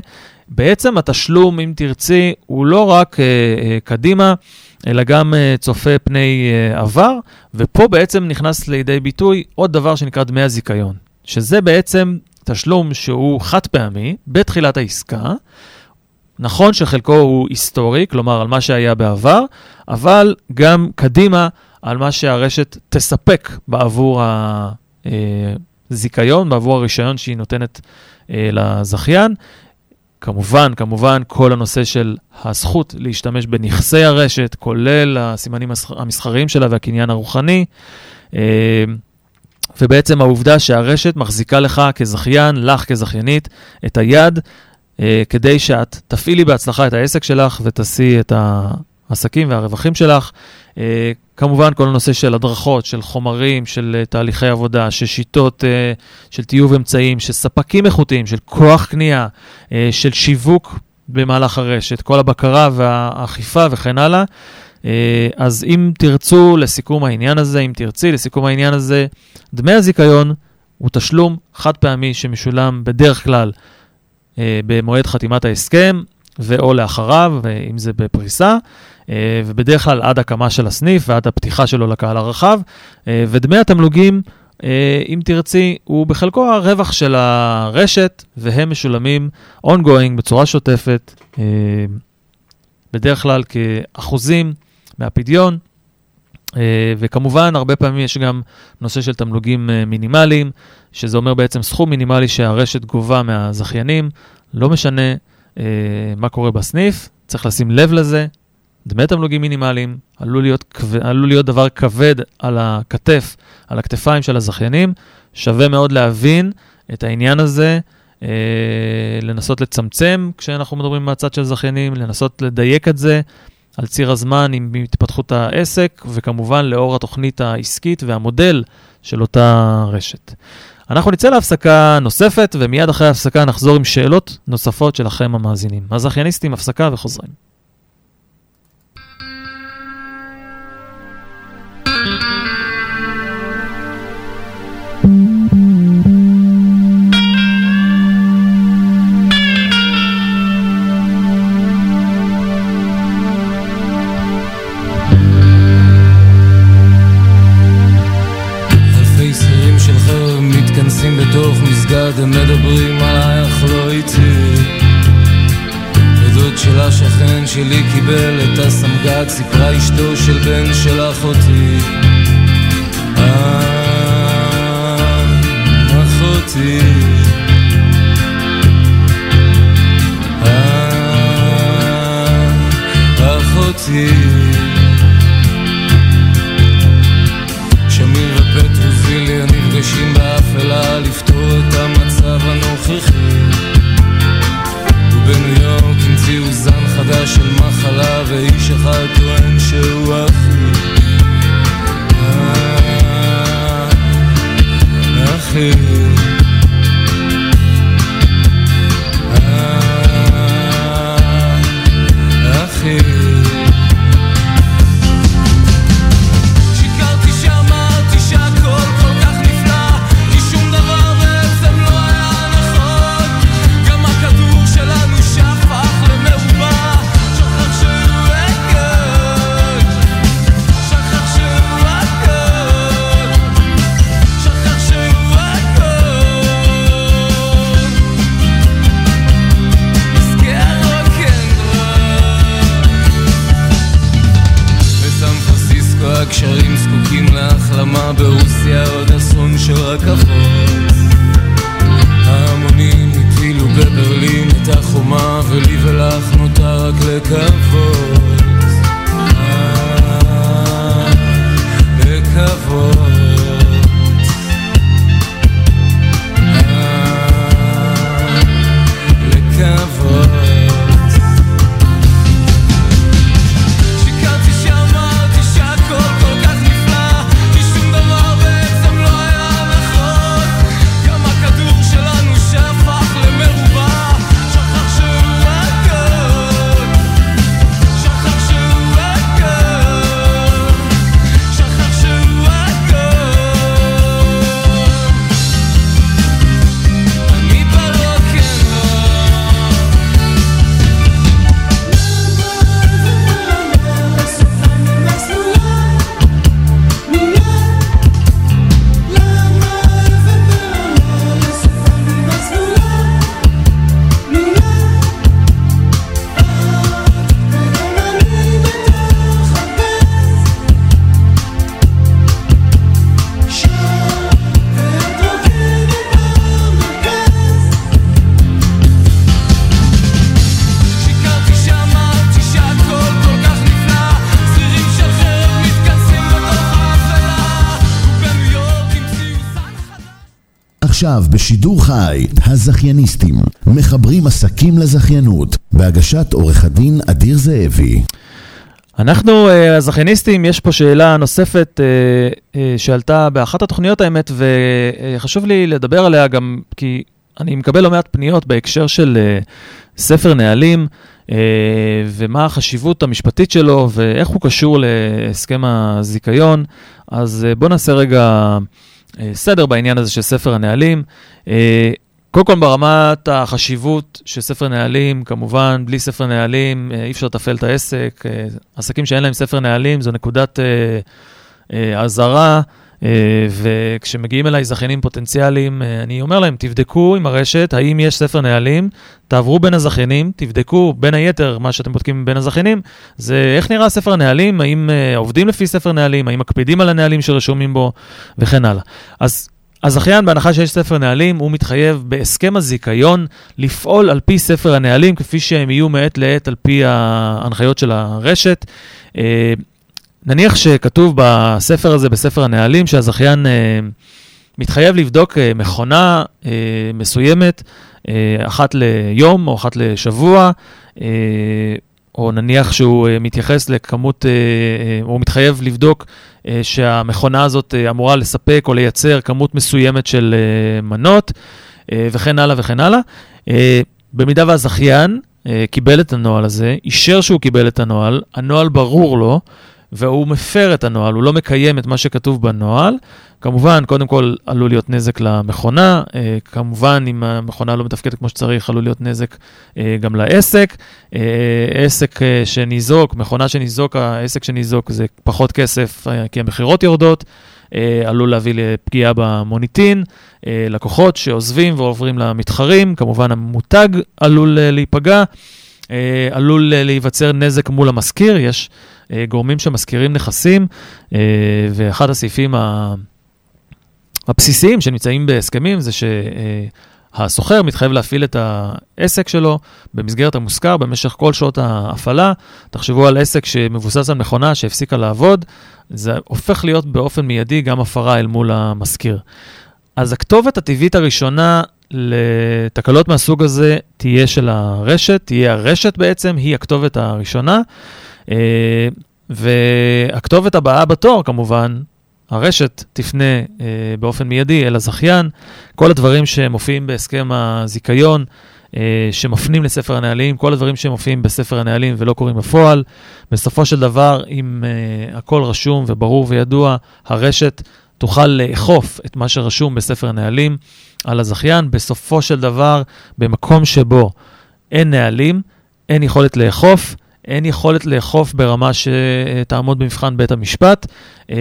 בעצם התשלום, אם תרצי, הוא לא רק קדימה, אלא גם צופה פני עבר, ופה בעצם נכנס לידי ביטוי עוד דבר שנקרא דמי הזיכיון, שזה בעצם תשלום שהוא חד פעמי בתחילת העסקה, נכון שחלקו הוא היסטורי, כלומר על מה שהיה בעבר, אבל גם קדימה על מה שהרשת תספק בעבור הזיכיון, בעבור הרישיון שהיא נותנת אה, לזכיין. כמובן, כמובן, כל הנושא של הזכות להשתמש בנכסי הרשת, כולל הסימנים המסחריים שלה והקניין הרוחני. אה, ובעצם העובדה שהרשת מחזיקה לך כזכיין, לך כזכיינית, את היד כדי שאת תפעילי בהצלחה את העסק שלך ותעשי את העסקים והרווחים שלך. אה, כמובן, כל הנושא של הדרכות, של חומרים, של אה, תהליכי עבודה, של שיטות של טיוב אמצעים, של ספקים איכותיים, של כוח קנייה, של שיווק במהלך הרשת, כל הבקרה והאכיפה וכן הלאה. אז אם תרצו לסיכום העניין הזה, אם תרצי לסיכום העניין הזה, דמי הזיכיון הוא תשלום חד פעמי שמשולם בדרך כלל אה, במועד חתימת ההסכם ו/או לאחריו, אם זה בפריסה, אה, ובדרך כלל עד הקמה של הסניף ועד הפתיחה שלו לקהל הרחב. אה, ודמי התמלוגים, אם תרצי, הוא בחלקו הרווח של הרשת, והם משולמים ongoing בצורה שוטפת, בדרך כלל כאחוזים מהפדיון. וכמובן, הרבה פעמים יש גם נושא של תמלוגים מינימליים, שזה אומר בעצם סכום מינימלי שהרשת גובה מהזכיינים, לא משנה אה, מה קורה בסניף, צריך לשים לב לזה. דמי תמלוגים מינימליים עלול להיות, כבד, עלול להיות דבר כבד על הכתף, על הכתפיים של הזכיינים. שווה מאוד להבין את העניין הזה, אה, לנסות לצמצם כשאנחנו מדברים מהצד של זכיינים, לנסות לדייק את זה על ציר הזמן עם התפתחות העסק, וכמובן לאור התוכנית העסקית והמודל של אותה רשת. אנחנו נצא להפסקה נוספת, ומיד אחרי ההפסקה נחזור עם שאלות נוספות שלכם המאזינים. הזכייניסטים, הפסקה וחוזרים. הם מדברים עלייך לא איתי דוד של השכן שלי קיבל את הסמג"ד, סיפרה אשתו של בן של אחותי. אה, אחותי. אה, אחותי. נפגשים באפלה לפתור את המצב הנוכחי. ובניו יורק המציאו זן חדש של מחלה ואיש אחד טוען שהוא אחי. אחי. אחי. ברוסיה עוד אסון שרק אחות ההמונים הטילו בברלין את החומה ולי ולך נותר רק לקוות בשידור חי, הזכייניסטים, מחברים עסקים לזכיינות, בהגשת עורך הדין אדיר זאבי. אנחנו, אה, הזכייניסטים, יש פה שאלה נוספת אה, אה, שעלתה באחת התוכניות האמת, וחשוב לי לדבר עליה גם כי אני מקבל לא מעט פניות בהקשר של ספר נהלים, ומה החשיבות המשפטית שלו, ואיך הוא קשור להסכם הזיכיון. אז בואו נעשה רגע סדר בעניין הזה של ספר הנהלים. אה, קודם כל ברמת החשיבות של ספר נהלים, כמובן, בלי ספר נהלים אה, אי אפשר לתפעל את העסק. אה, עסקים שאין להם ספר נהלים זו נקודת אה, אה, אזהרה, אה, וכשמגיעים אליי זכיינים פוטנציאליים, אה, אני אומר להם, תבדקו עם הרשת האם יש ספר נהלים, תעברו בין הזכיינים, תבדקו, בין היתר, מה שאתם בודקים בין הזכיינים, זה איך נראה ספר הנהלים, האם אה, עובדים לפי ספר נהלים, האם מקפידים על הנהלים שרשומים בו, וכן הלאה. אז הזכיין, בהנחה שיש ספר נהלים, הוא מתחייב בהסכם הזיכיון לפעול על פי ספר הנהלים, כפי שהם יהיו מעת לעת על פי ההנחיות של הרשת. נניח שכתוב בספר הזה, בספר הנהלים, שהזכיין אה, מתחייב לבדוק אה, מכונה אה, מסוימת אה, אחת ליום או אחת לשבוע, אה, או נניח שהוא אה, מתייחס לכמות, אה, אה, הוא מתחייב לבדוק אה, שהמכונה הזאת אה, אמורה לספק או לייצר כמות מסוימת של אה, מנות, אה, וכן הלאה וכן הלאה. אה, במידה והזכיין אה, קיבל את הנוהל הזה, אישר שהוא קיבל את הנוהל, הנוהל ברור לו, והוא מפר את הנוהל, הוא לא מקיים את מה שכתוב בנוהל. כמובן, קודם כל עלול להיות נזק למכונה, אה, כמובן, אם המכונה לא מתפקדת כמו שצריך, עלול להיות נזק אה, גם לעסק. אה, עסק שניזוק, מכונה שניזוק, העסק שניזוק זה פחות כסף, כי המכירות יורדות. עלול להביא לפגיעה במוניטין, לקוחות שעוזבים ועוברים למתחרים, כמובן המותג עלול להיפגע. עלול להיווצר נזק מול המשכיר, יש גורמים שמשכירים נכסים, אה, ואחד הסעיפים. הבסיסיים שנמצאים בהסכמים זה שהסוחר מתחייב להפעיל את העסק שלו במסגרת המושכר במשך כל שעות ההפעלה. תחשבו על עסק שמבוסס על מכונה שהפסיקה לעבוד, זה הופך להיות באופן מיידי גם הפרה אל מול המשכיר. אז הכתובת הטבעית הראשונה לתקלות מהסוג הזה תהיה של הרשת, תהיה הרשת בעצם, היא הכתובת הראשונה. אה, והכתובת הבאה בתור, כמובן, הרשת תפנה אה, באופן מיידי אל הזכיין. כל הדברים שמופיעים בהסכם הזיכיון, אה, שמפנים לספר הנהלים, כל הדברים שמופיעים בספר הנהלים ולא קורים בפועל. בסופו של דבר, אם אה, הכל רשום וברור וידוע, הרשת תוכל לאכוף את מה שרשום בספר הנהלים על הזכיין. בסופו של דבר, במקום שבו אין נהלים, אין יכולת לאכוף, אין יכולת לאכוף ברמה שתעמוד במבחן בית המשפט, אה,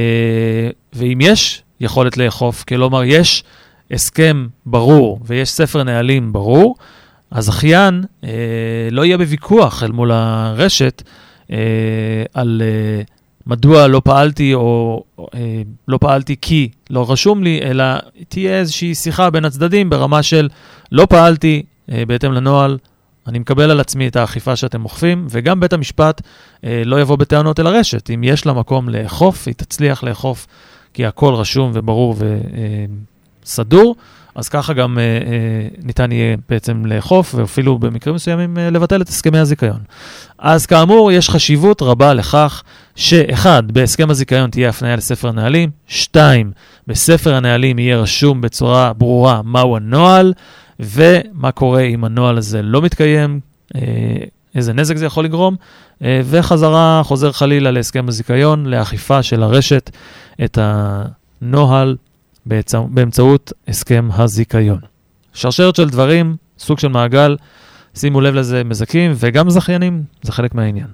ואם יש יכולת לאכוף, כלומר יש הסכם ברור ויש ספר נהלים ברור, הזכיין אה, לא יהיה בוויכוח אל מול הרשת אה, על מדוע לא פעלתי או לא פעלתי כי לא רשום לי, אלא תהיה איזושהי שיחה בין הצדדים ברמה של לא פעלתי בהתאם לנוהל, אני מקבל על עצמי את האכיפה שאתם אוכפים, וגם בית המשפט אה, לא יבוא בטענות אל הרשת. אם יש לה מקום לאכוף, היא תצליח לאכוף, כי הכל רשום וברור וסדור, אז ככה גם אה, אה, ניתן יהיה בעצם לאכוף, ואפילו במקרים מסוימים אה, לבטל את הסכמי הזיכיון. אז כאמור, יש חשיבות רבה לכך שאחד, בהסכם הזיכיון תהיה הפניה לספר הנהלים, שתיים, בספר הנהלים יהיה רשום בצורה ברורה מהו הנוהל, ומה קורה אם הנוהל הזה לא מתקיים, אה, איזה נזק זה יכול לגרום, אה, וחזרה, חוזר חלילה להסכם הזיכיון, לאכיפה של הרשת את הנוהל באמצעות הסכם הזיכיון. שרשרת של דברים, סוג של מעגל, שימו לב לזה מזכים וגם זכיינים, זה חלק מהעניין.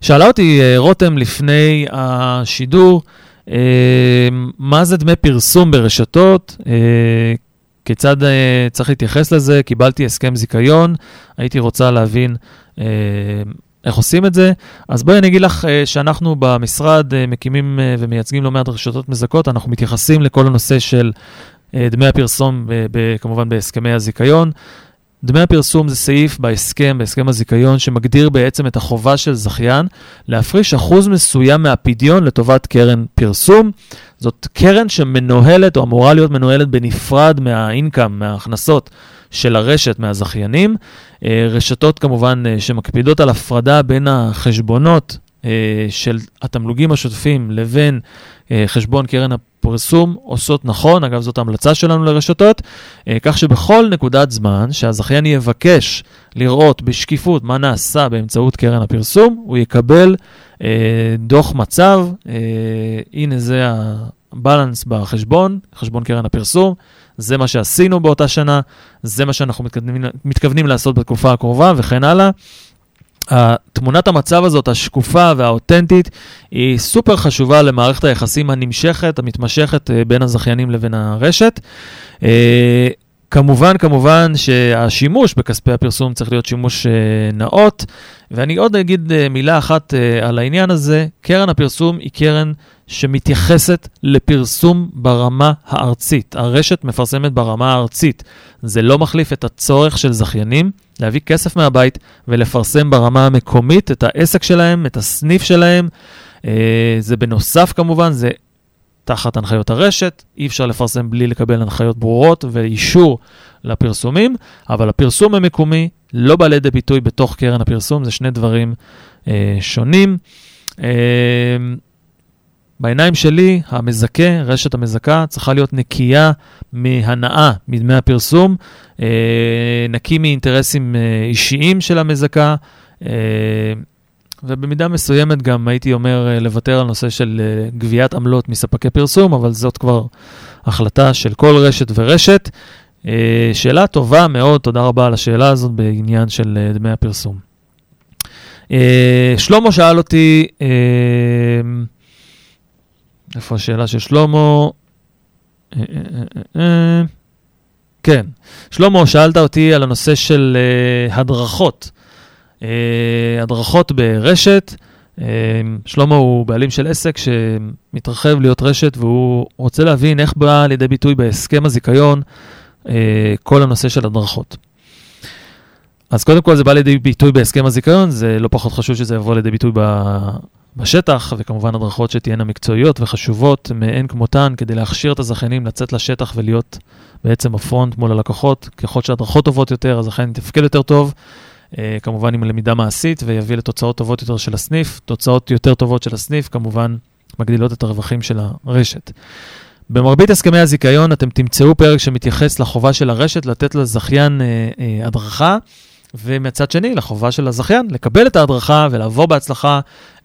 שאלה אותי אה, רותם לפני השידור, מה זה דמי פרסום ברשתות? כיצד uh, צריך להתייחס לזה? קיבלתי הסכם זיכיון, הייתי רוצה להבין uh, איך עושים את זה. אז בואי אני אגיד לך uh, שאנחנו במשרד uh, מקימים uh, ומייצגים לא מעט רשתות מזכות, אנחנו מתייחסים לכל הנושא של uh, דמי הפרסום, ב- ב- כמובן בהסכמי הזיכיון. דמי הפרסום זה סעיף בהסכם, בהסכם הזיכיון, שמגדיר בעצם את החובה של זכיין להפריש אחוז מסוים מהפדיון לטובת קרן פרסום. זאת קרן שמנוהלת או אמורה להיות מנוהלת בנפרד מהאינקאם, מההכנסות של הרשת, מהזכיינים. אה, רשתות כמובן אה, שמקפידות על הפרדה בין החשבונות אה, של התמלוגים השוטפים לבין חשבון קרן הפרסום עושות נכון, אגב זאת ההמלצה שלנו לרשתות, כך שבכל נקודת זמן שהזכיין יבקש לראות בשקיפות מה נעשה באמצעות קרן הפרסום, הוא יקבל אה, דוח מצב, אה, הנה זה הבלנס בחשבון, חשבון קרן הפרסום, זה מה שעשינו באותה שנה, זה מה שאנחנו מתכוונים, מתכוונים לעשות בתקופה הקרובה וכן הלאה. תמונת המצב הזאת, השקופה והאותנטית, היא סופר חשובה למערכת היחסים הנמשכת, המתמשכת אה, בין הזכיינים לבין הרשת. אה, כמובן, כמובן שהשימוש בכספי הפרסום צריך להיות שימוש uh, נאות, ואני עוד אגיד uh, מילה אחת uh, על העניין הזה. קרן הפרסום היא קרן שמתייחסת לפרסום ברמה הארצית. הרשת מפרסמת ברמה הארצית. זה לא מחליף את הצורך של זכיינים להביא כסף מהבית ולפרסם ברמה המקומית את העסק שלהם, את הסניף שלהם. זה בנוסף כמובן, זה תחת הנחיות הרשת, אי אפשר לפרסם בלי לקבל הנחיות ברורות ואישור לפרסומים, אבל הפרסום המקומי לא בא לידי ביטוי בתוך קרן הפרסום, זה שני דברים אה, שונים. אה, בעיניים שלי, המזכה, רשת המזכה, צריכה להיות נקייה מהנאה מדמי הפרסום, אה, נקי מאינטרסים אה, אישיים של המזכה. אה, ובמידה מסוימת גם הייתי אומר אה, לוותר על נושא של אה, גביית עמלות מספקי פרסום, אבל זאת כבר החלטה של כל רשת ורשת. אה, שאלה טובה מאוד, תודה רבה על השאלה הזאת בעניין של דמי הפרסום. שלמה שאל אותי, איפה השאלה של שלמה? כן, שלמה, שאלת אותי על הנושא של הדרכות. אה, הדרכות ברשת. אה, שלמה הוא בעלים של עסק שמתרחב להיות רשת והוא רוצה להבין איך בא לידי ביטוי בהסכם הזיכיון אה, כל הנושא של הדרכות. אז קודם כל זה בא לידי ביטוי בהסכם הזיכיון, זה לא פחות חשוב שזה יבוא לידי ביטוי בשטח, וכמובן הדרכות שתהיינה מקצועיות וחשובות מאין כמותן, כדי להכשיר את הזכיינים לצאת לשטח ולהיות בעצם הפרונט מול הלקוחות. ככל שהדרכות טובות יותר, הזכיין יתפקד יותר טוב, כמובן עם למידה מעשית, ויביא לתוצאות טובות יותר של הסניף. תוצאות יותר טובות של הסניף, כמובן, מגדילות את הרווחים של הרשת. במרבית הסכמי הזיכיון אתם תמצאו פרק שמתייחס לחובה של הרשת לתת לזכיין אה, אה, הדרכה, ומצד שני, לחובה של הזכיין לקבל את ההדרכה ולעבור בהצלחה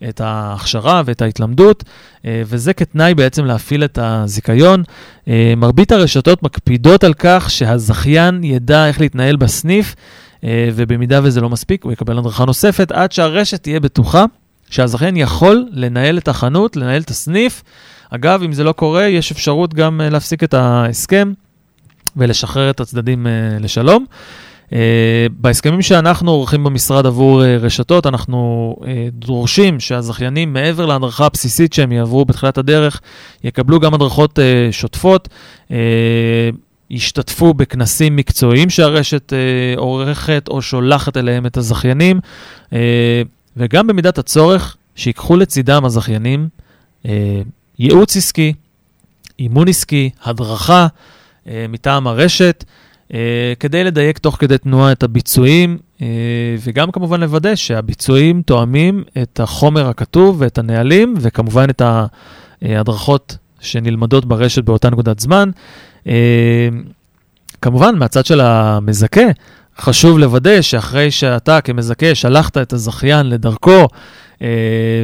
את ההכשרה ואת ההתלמדות, אה, וזה כתנאי בעצם להפעיל את הזיכיון. אה, מרבית הרשתות מקפידות על כך שהזכיין ידע איך להתנהל בסניף, אה, ובמידה וזה לא מספיק, הוא יקבל הדרכה נוספת עד שהרשת תהיה בטוחה שהזכיין יכול לנהל את החנות, לנהל את הסניף. אגב, אם זה לא קורה, יש אפשרות גם אה, להפסיק את ההסכם ולשחרר את הצדדים אה, לשלום. Uh, בהסכמים שאנחנו עורכים במשרד עבור uh, רשתות, אנחנו uh, דורשים שהזכיינים, מעבר להדרכה הבסיסית שהם יעברו בתחילת הדרך, יקבלו גם הדרכות uh, שוטפות, uh, ישתתפו בכנסים מקצועיים שהרשת uh, עורכת או שולחת אליהם את הזכיינים, uh, וגם במידת הצורך, שיקחו לצידם הזכיינים uh, ייעוץ עסקי, אימון עסקי, הדרכה uh, מטעם הרשת. Uh, כדי לדייק תוך כדי תנועה את הביצועים, uh, וגם כמובן לוודא שהביצועים תואמים את החומר הכתוב ואת הנהלים, וכמובן את ההדרכות שנלמדות ברשת באותה נקודת זמן. Uh, כמובן, מהצד של המזכה, חשוב לוודא שאחרי שאתה כמזכה שלחת את הזכיין לדרכו, uh,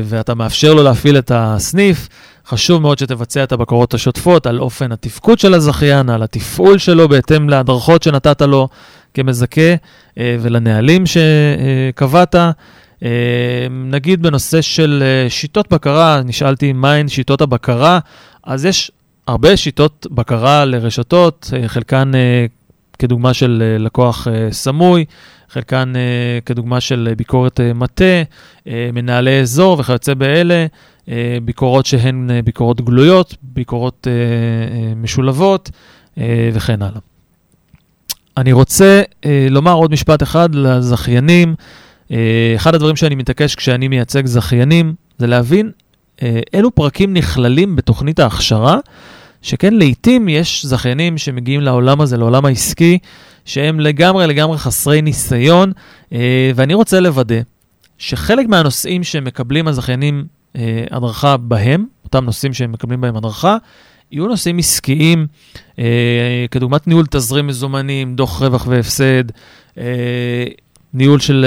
ואתה מאפשר לו להפעיל את הסניף, חשוב מאוד שתבצע את הבקרות השוטפות על אופן התפקוד של הזכיין, על התפעול שלו בהתאם להדרכות שנתת לו כמזכה אה, ולנהלים שקבעת. אה, נגיד בנושא של אה, שיטות בקרה, נשאלתי מהן שיטות הבקרה, אז יש הרבה שיטות בקרה לרשתות, חלקן כדוגמה של לקוח סמוי, חלקן כדוגמה של ביקורת מטה, מנהלי אזור וכיוצא באלה. אה, ביקורות שהן אה, ביקורות גלויות, ביקורות אה, משולבות וכן הלאה. אני רוצה לומר עוד משפט אחד לזכיינים. אחד הדברים שאני מתעקש כשאני מייצג זכיינים, זה להבין אילו פרקים נכללים בתוכנית ההכשרה, שכן לעתים יש זכיינים שמגיעים לעולם הזה, לעולם העסקי, שהם לגמרי לגמרי חסרי ניסיון, ואני רוצה לוודא שחלק מהנושאים שמקבלים הזכיינים אה, הדרכה בהם, אותם נושאים שהם מקבלים בהם הדרכה, יהיו נושאים עסקיים, אה, כדוגמת ניהול תזרים מזומנים, דוח רווח והפסד, אה, ניהול של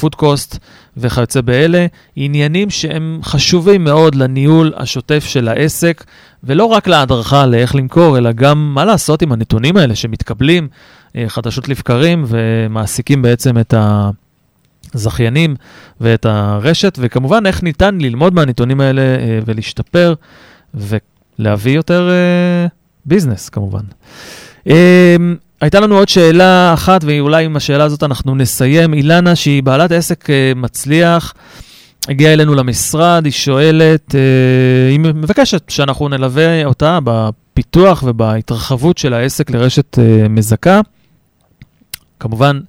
פוד קוסט וכיוצא באלה, עניינים שהם חשובים מאוד לניהול השוטף של העסק, ולא רק להדרכה לאיך למכור, אלא גם מה לעשות עם הנתונים האלה שמתקבלים אה, חדשות לבקרים ומעסיקים בעצם את ה... הזכיינים ואת הרשת, וכמובן איך ניתן ללמוד מהנתונים האלה אה, ולהשתפר ולהביא יותר אה, ביזנס כמובן. הייתה לנו עוד שאלה אחת, ואולי עם השאלה הזאת אנחנו נסיים. אילנה, שהיא בעלת עסק אה, מצליח, הגיעה אלינו למשרד, היא שואלת, אה, היא מבקשת שאנחנו נלווה אותה בפיתוח ובהתרחבות של העסק לרשת אה, מזכה. כמובן,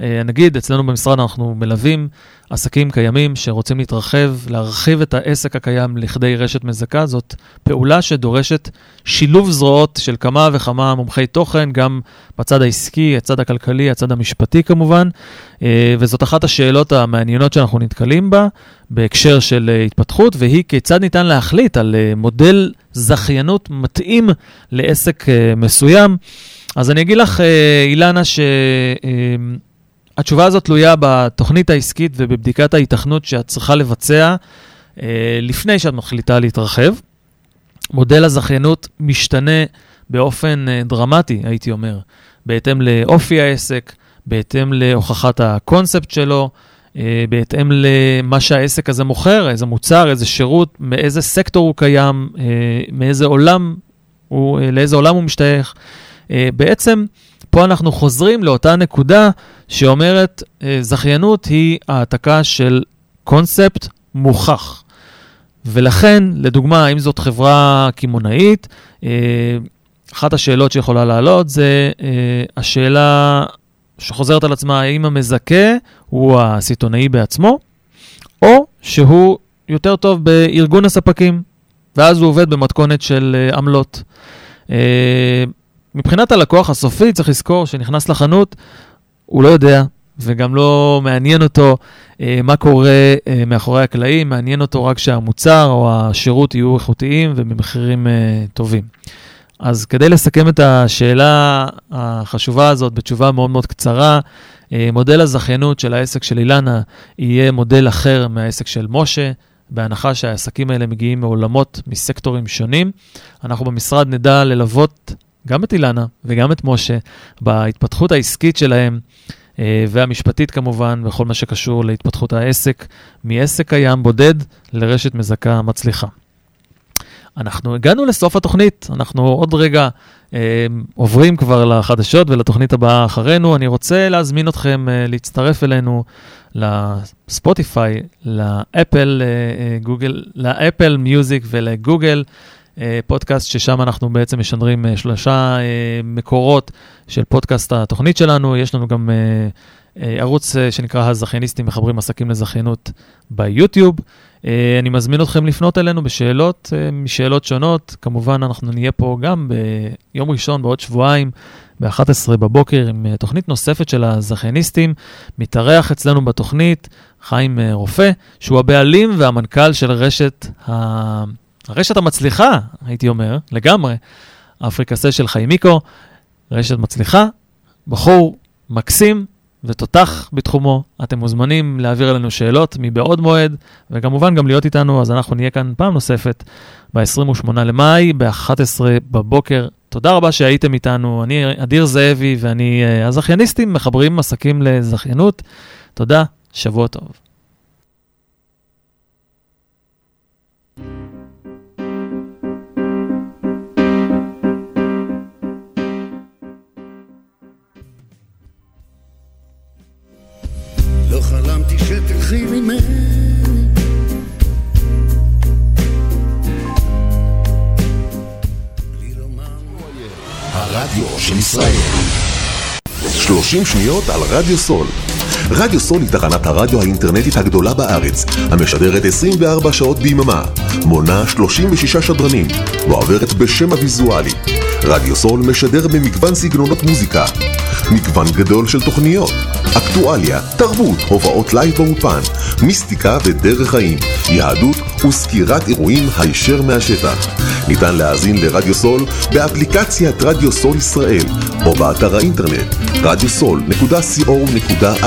נגיד, אצלנו במשרד אנחנו מלווים עסקים קיימים שרוצים להתרחב, להרחיב את העסק הקיים לכדי רשת מזכה. זאת פעולה שדורשת שילוב זרועות של כמה וכמה מומחי תוכן, גם בצד העסקי, הצד הכלכלי, הצד המשפטי כמובן, אה, וזאת אחת השאלות המעניינות שאנחנו נתקלים בה בהקשר של אה, התפתחות, והיא כיצד ניתן להחליט על מודל זכיינות מתאים לעסק מסוים. אז אני אגיד לך, אילנה, ש... התשובה הזאת תלויה בתוכנית העסקית ובבדיקת ההיתכנות שאת צריכה לבצע אה, לפני שאת מחליטה להתרחב. מודל הזכיינות משתנה באופן אה, דרמטי, הייתי אומר, בהתאם לאופי העסק, בהתאם להוכחת הקונספט שלו, אה, בהתאם למה שהעסק הזה מוכר, איזה מוצר, איזה שירות, מאיזה סקטור הוא קיים, אה, מאיזה עולם הוא, אה, לאיזה עולם הוא משתייך. אה, בעצם, ופה אנחנו חוזרים לאותה נקודה שאומרת, אה, זכיינות היא העתקה של קונספט מוכח. ולכן, לדוגמה, אם זאת חברה קמעונאית, אה, אחת השאלות שיכולה לעלות זה אה, השאלה שחוזרת על עצמה, האם המזכה הוא הסיטונאי בעצמו, או שהוא יותר טוב בארגון הספקים, ואז הוא עובד במתכונת של עמלות. מבחינת הלקוח הסופי, צריך לזכור שנכנס לחנות, הוא לא יודע, וגם לא מעניין אותו אה, מה קורה אה, מאחורי הקלעים, מעניין אותו רק שהמוצר או השירות יהיו איכותיים ובמחירים אה, טובים. אז כדי לסכם את השאלה החשובה הזאת בתשובה מאוד מאוד קצרה, אה, מודל הזכיינות של העסק של אילנה יהיה מודל אחר מהעסק של משה, בהנחה שהעסקים האלה מגיעים מעולמות, מסקטורים שונים. אנחנו במשרד נדע ללוות גם את אילנה וגם את משה בהתפתחות העסקית שלהם, אה, והמשפטית כמובן, בכל מה שקשור להתפתחות העסק, מעסק קיים בודד לרשת מזכה מצליחה. אנחנו הגענו לסוף התוכנית, אנחנו עוד רגע אה, עוברים כבר לחדשות ולתוכנית הבאה אחרינו. אני רוצה להזמין אתכם אה, להצטרף אלינו לספוטיפיי, לאפל, אה, אה, גוגל, לאפל מיוזיק ולגוגל. אה, פודקאסט ששם אנחנו בעצם משדרים אה, שלושה אה, מקורות של פודקאסט התוכנית שלנו. יש לנו גם ערוץ שנקרא הזכייניסטים מחברים עסקים לזכיינות ביוטיוב. אני מזמין אתכם לפנות אלינו בשאלות, משאלות שונות. כמובן, אנחנו נהיה פה גם ביום ראשון, בעוד שבועיים, ב-11 בבוקר, עם תוכנית נוספת של הזכייניסטים. מתארח אצלנו בתוכנית חיים רופא, שהוא הבעלים והמנכ"ל של רשת, ה... הרשת המצליחה, הייתי אומר, לגמרי, אפריקסה של חיימיקו, רשת מצליחה, בחור מקסים, ותותח בתחומו. אתם מוזמנים להעביר אלינו שאלות מבעוד מועד, וכמובן גם להיות איתנו, אז אנחנו נהיה כאן פעם נוספת ב-28 למאי, ב-11 בבוקר. תודה רבה שהייתם איתנו, אני אדיר זאבי ואני uh, הזכייניסטים, מחברים עסקים לזכיינות. תודה, שבוע טוב. של ישראל. 30 שניות על רדיו סול. רדיו סול היא תחנת הרדיו האינטרנטית הגדולה בארץ, המשדרת 24 שעות ביממה, מונה 36 שדרנים, מועברת בשם הוויזואלי. רדיו סול משדר במגוון סגנונות מוזיקה, מגוון גדול של תוכניות, אקטואליה, תרבות, הובאות לייב באופן, מיסטיקה ודרך חיים, יהדות וסקירת אירועים הישר מהשטח. ניתן להאזין לרדיו סול באפליקציית רדיו סול ישראל או באתר האינטרנט radiosol.co.il